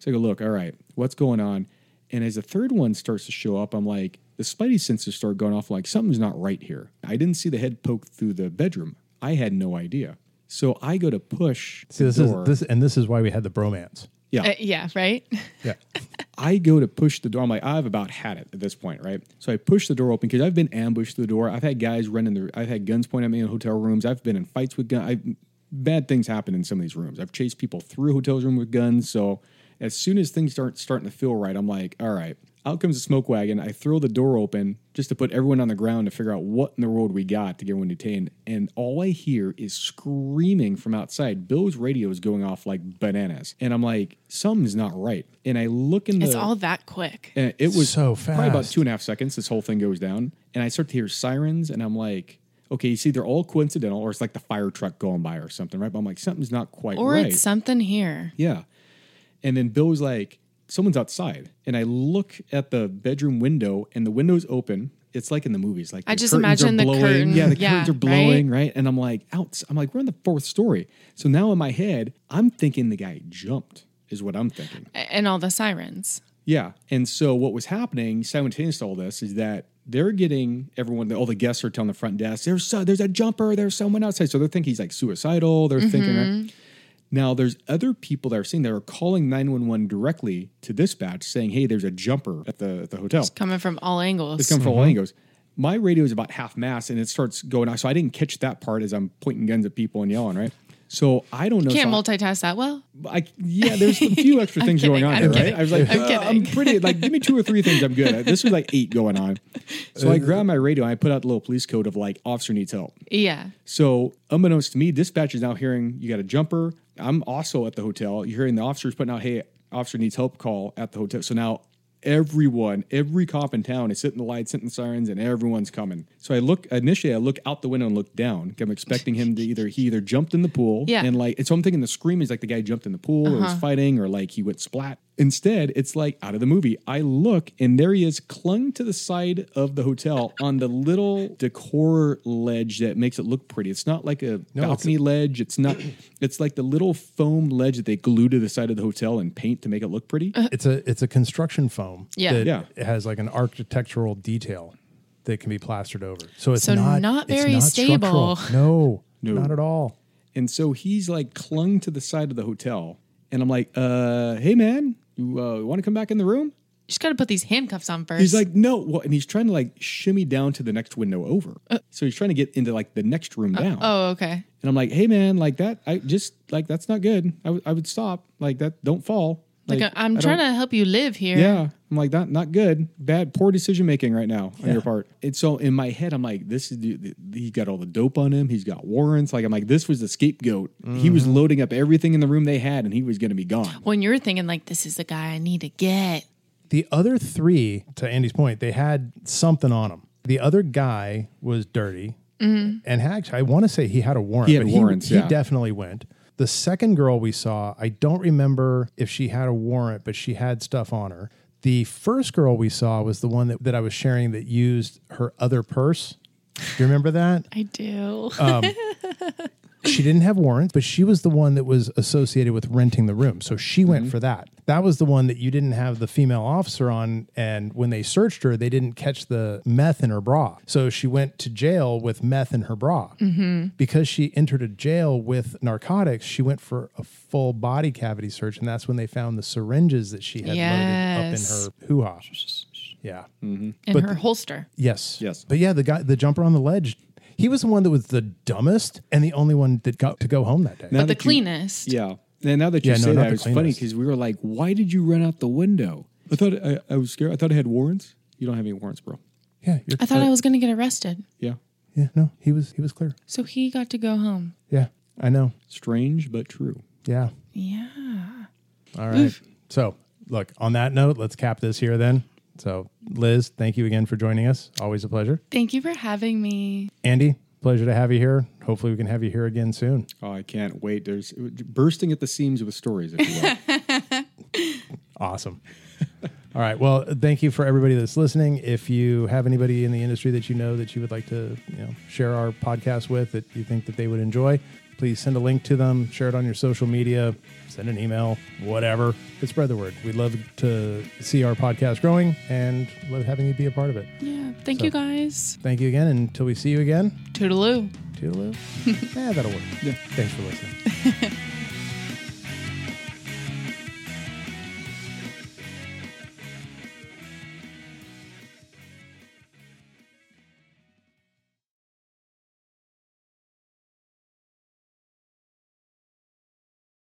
[SPEAKER 3] So I go, look, all right, what's going on? And as the third one starts to show up, I'm like, the spidey senses start going off like something's not right here. I didn't see the head poke through the bedroom. I had no idea. So I go to push
[SPEAKER 1] See, this
[SPEAKER 3] door.
[SPEAKER 1] is this, and this is why we had the bromance.
[SPEAKER 3] Yeah.
[SPEAKER 2] Uh, yeah, right?
[SPEAKER 1] Yeah.
[SPEAKER 3] I go to push the door. I'm like, I've about had it at this point, right? So I push the door open because I've been ambushed through the door. I've had guys running the. I've had guns pointed at me in hotel rooms. I've been in fights with guns. Bad things happen in some of these rooms. I've chased people through hotel room with guns. So as soon as things start starting to feel right, I'm like, all right. Out comes the smoke wagon. I throw the door open just to put everyone on the ground to figure out what in the world we got to get everyone detained. And all I hear is screaming from outside. Bill's radio is going off like bananas. And I'm like, something's not right. And I look in the
[SPEAKER 2] It's all that quick.
[SPEAKER 3] and it was
[SPEAKER 1] So fast.
[SPEAKER 3] Probably about two and a half seconds. This whole thing goes down, and I start to hear sirens, and I'm like, okay, you see, they're all coincidental, or it's like the fire truck going by or something, right? But I'm like, something's not quite
[SPEAKER 2] Or
[SPEAKER 3] right.
[SPEAKER 2] Or it's something here.
[SPEAKER 3] yeah. And then Bill was like, someone's outside, and I look at the bedroom window, and the window's open. It's like in the movies, like
[SPEAKER 2] I just imagine the
[SPEAKER 3] blowing.
[SPEAKER 2] curtain-
[SPEAKER 3] Yeah, the
[SPEAKER 2] yeah,
[SPEAKER 3] curtains are blowing, right? And I'm like, out. I'm like, we're on the fourth story. So now in my head, I'm thinking the guy jumped. Is what I'm thinking.
[SPEAKER 2] And all the sirens.
[SPEAKER 3] Yeah. And so what was happening simultaneous to all this is that they're getting everyone, all the guests are telling the front desk, there's so, there's a jumper, there's someone outside. So they're thinking he's like suicidal. They're thinking, right? Mm-hmm. Now there's other people that are seeing that are calling 911 directly to dispatch saying, hey, there's a jumper at the, at the hotel.
[SPEAKER 2] It's coming from all angles.
[SPEAKER 3] It's coming from all angles. My radio is about half mast and it starts going out. So I didn't catch that part as I'm pointing guns at people and yelling, right? So I don't know.
[SPEAKER 2] You can't
[SPEAKER 3] so
[SPEAKER 2] multitask that well.
[SPEAKER 3] I yeah, there's a few extra things
[SPEAKER 2] kidding,
[SPEAKER 3] going on
[SPEAKER 2] I'm
[SPEAKER 3] here, right? I was like,
[SPEAKER 2] I'm
[SPEAKER 3] uh,
[SPEAKER 2] kidding.
[SPEAKER 3] I'm pretty like, give me two or three things, I'm good. This was like eight going on. So I grabbed my radio and I put out the little police code of like, officer needs help.
[SPEAKER 2] Yeah.
[SPEAKER 3] So unbeknownst to me, dispatch is now hearing you got a jumper. I'm also at the hotel. You're hearing the officers putting out, hey, officer needs help call at the hotel. So now everyone, every cop in town is sitting the lights, sitting the sirens, and everyone's coming. So I look initially, I look out the window and look down. I'm expecting him to either he either jumped in the pool,
[SPEAKER 2] Yeah.
[SPEAKER 3] and like, and so I'm thinking the scream is like the guy jumped in the pool or was uh-huh. fighting or like he went splat. Instead, it's like out of the movie. I look and there he is, clung to the side of the hotel on the little decor ledge that makes it look pretty. It's not like a
[SPEAKER 1] No, it's-
[SPEAKER 3] balcony ledge. It's not. It's like the little foam ledge that they glue to the side of the hotel and paint to make it look pretty.
[SPEAKER 1] It's a it's a construction foam.
[SPEAKER 2] Yeah.
[SPEAKER 1] that
[SPEAKER 3] Yeah.
[SPEAKER 1] It has like an architectural detail that can be plastered over. So it's
[SPEAKER 2] So
[SPEAKER 1] not
[SPEAKER 2] not
[SPEAKER 1] it's
[SPEAKER 2] very
[SPEAKER 1] structural.
[SPEAKER 2] stable.
[SPEAKER 1] No,
[SPEAKER 3] No.
[SPEAKER 1] not at all.
[SPEAKER 3] And so he's like clung to the side of the hotel, and I'm like, uh, "Hey man, you uh, want to come back in the room?"
[SPEAKER 2] You just got to put these handcuffs on first.
[SPEAKER 3] He's like, "No," well, and he's trying to like shimmy down to the next window over. so he's trying to get into like the next room down.
[SPEAKER 2] oh, okay.
[SPEAKER 3] And I'm like, "Hey man, like that, I just like that's not good. I I would stop like that. Don't fall."
[SPEAKER 2] Like,
[SPEAKER 3] Like,
[SPEAKER 2] I'm
[SPEAKER 3] I
[SPEAKER 2] trying to help you live here.
[SPEAKER 3] Yeah, I'm like not not good, bad, poor decision making right now on
[SPEAKER 1] Yeah.
[SPEAKER 3] your part. And so in my head, I'm like, this is the, the, he got all the dope on him. He's got warrants. Like I'm like, this was the scapegoat. He was
[SPEAKER 1] Mm-hmm.
[SPEAKER 3] loading up everything in the room they had, and he was going to be gone.
[SPEAKER 2] When you're thinking like, this is the guy I need to get.
[SPEAKER 1] The other three, to Andy's point, they had something on them. The other guy was dirty, and actually, I want to say he had a warrant.
[SPEAKER 3] He had
[SPEAKER 1] but
[SPEAKER 3] warrants,
[SPEAKER 1] He,
[SPEAKER 3] yeah.
[SPEAKER 1] definitely went. The second girl we saw, I don't remember if she had a warrant, but she had stuff on her. The first girl we saw was the one that, that I was sharing that used her other purse. Do you remember that?
[SPEAKER 2] I do.
[SPEAKER 1] Um, she didn't have warrants, but she was the one that was associated with renting the room. So she went mm-hmm. for that. That was the one that you didn't have the female officer on. And when they searched her, they didn't catch the meth in her bra. So she went to jail with meth in her bra. Mm-hmm. Because she entered a jail with narcotics, she went for a full body cavity search. And that's when they found the syringes that she had
[SPEAKER 2] Yes.
[SPEAKER 1] loaded up in her hoo ha. Yeah. Mm-hmm.
[SPEAKER 2] in
[SPEAKER 1] but
[SPEAKER 2] her holster.
[SPEAKER 1] Yes.
[SPEAKER 3] Yes.
[SPEAKER 1] But yeah, the guy, the jumper on the ledge, he was the one that was the dumbest and the only one that got to go home that day.
[SPEAKER 3] Now
[SPEAKER 2] But the
[SPEAKER 3] that you-
[SPEAKER 2] cleanest.
[SPEAKER 3] Yeah. And now that you
[SPEAKER 1] Yeah,
[SPEAKER 3] say
[SPEAKER 1] not
[SPEAKER 3] that, it's funny because we were like, why did you run out the window? I thought I, I was scared. I thought I had warrants. You don't have any warrants, bro.
[SPEAKER 1] Yeah.
[SPEAKER 2] I thought I was going to get arrested.
[SPEAKER 3] Yeah.
[SPEAKER 1] Yeah. No, he was, he was clear.
[SPEAKER 2] So he got to go home.
[SPEAKER 1] Yeah. I know.
[SPEAKER 3] Strange but true.
[SPEAKER 1] Yeah.
[SPEAKER 2] Yeah.
[SPEAKER 1] All right. So look, on that note, let's cap this here then. So Liz, thank you again for joining us. Always a pleasure.
[SPEAKER 2] Thank you for having me.
[SPEAKER 1] Andy, pleasure to have you here. Hopefully we can have you here again soon.
[SPEAKER 3] Oh, I can't wait. There's bursting at the seams with stories, if you will.
[SPEAKER 1] Awesome. All right. Well, thank you for everybody that's listening. If you have anybody in the industry that you know that you would like to, you know, share our podcast with that you think that they would enjoy, please send a link to them, share it on your social media, send an email, whatever. But spread the word. We'd love to see our podcast growing and love having you be a part of it.
[SPEAKER 2] Yeah. Thank
[SPEAKER 1] So-
[SPEAKER 2] you guys.
[SPEAKER 1] Thank you again. Until we see you again,
[SPEAKER 2] Toodaloo.
[SPEAKER 1] toodaloo. yeah, that'll work.
[SPEAKER 3] Yeah.
[SPEAKER 1] Thanks for listening.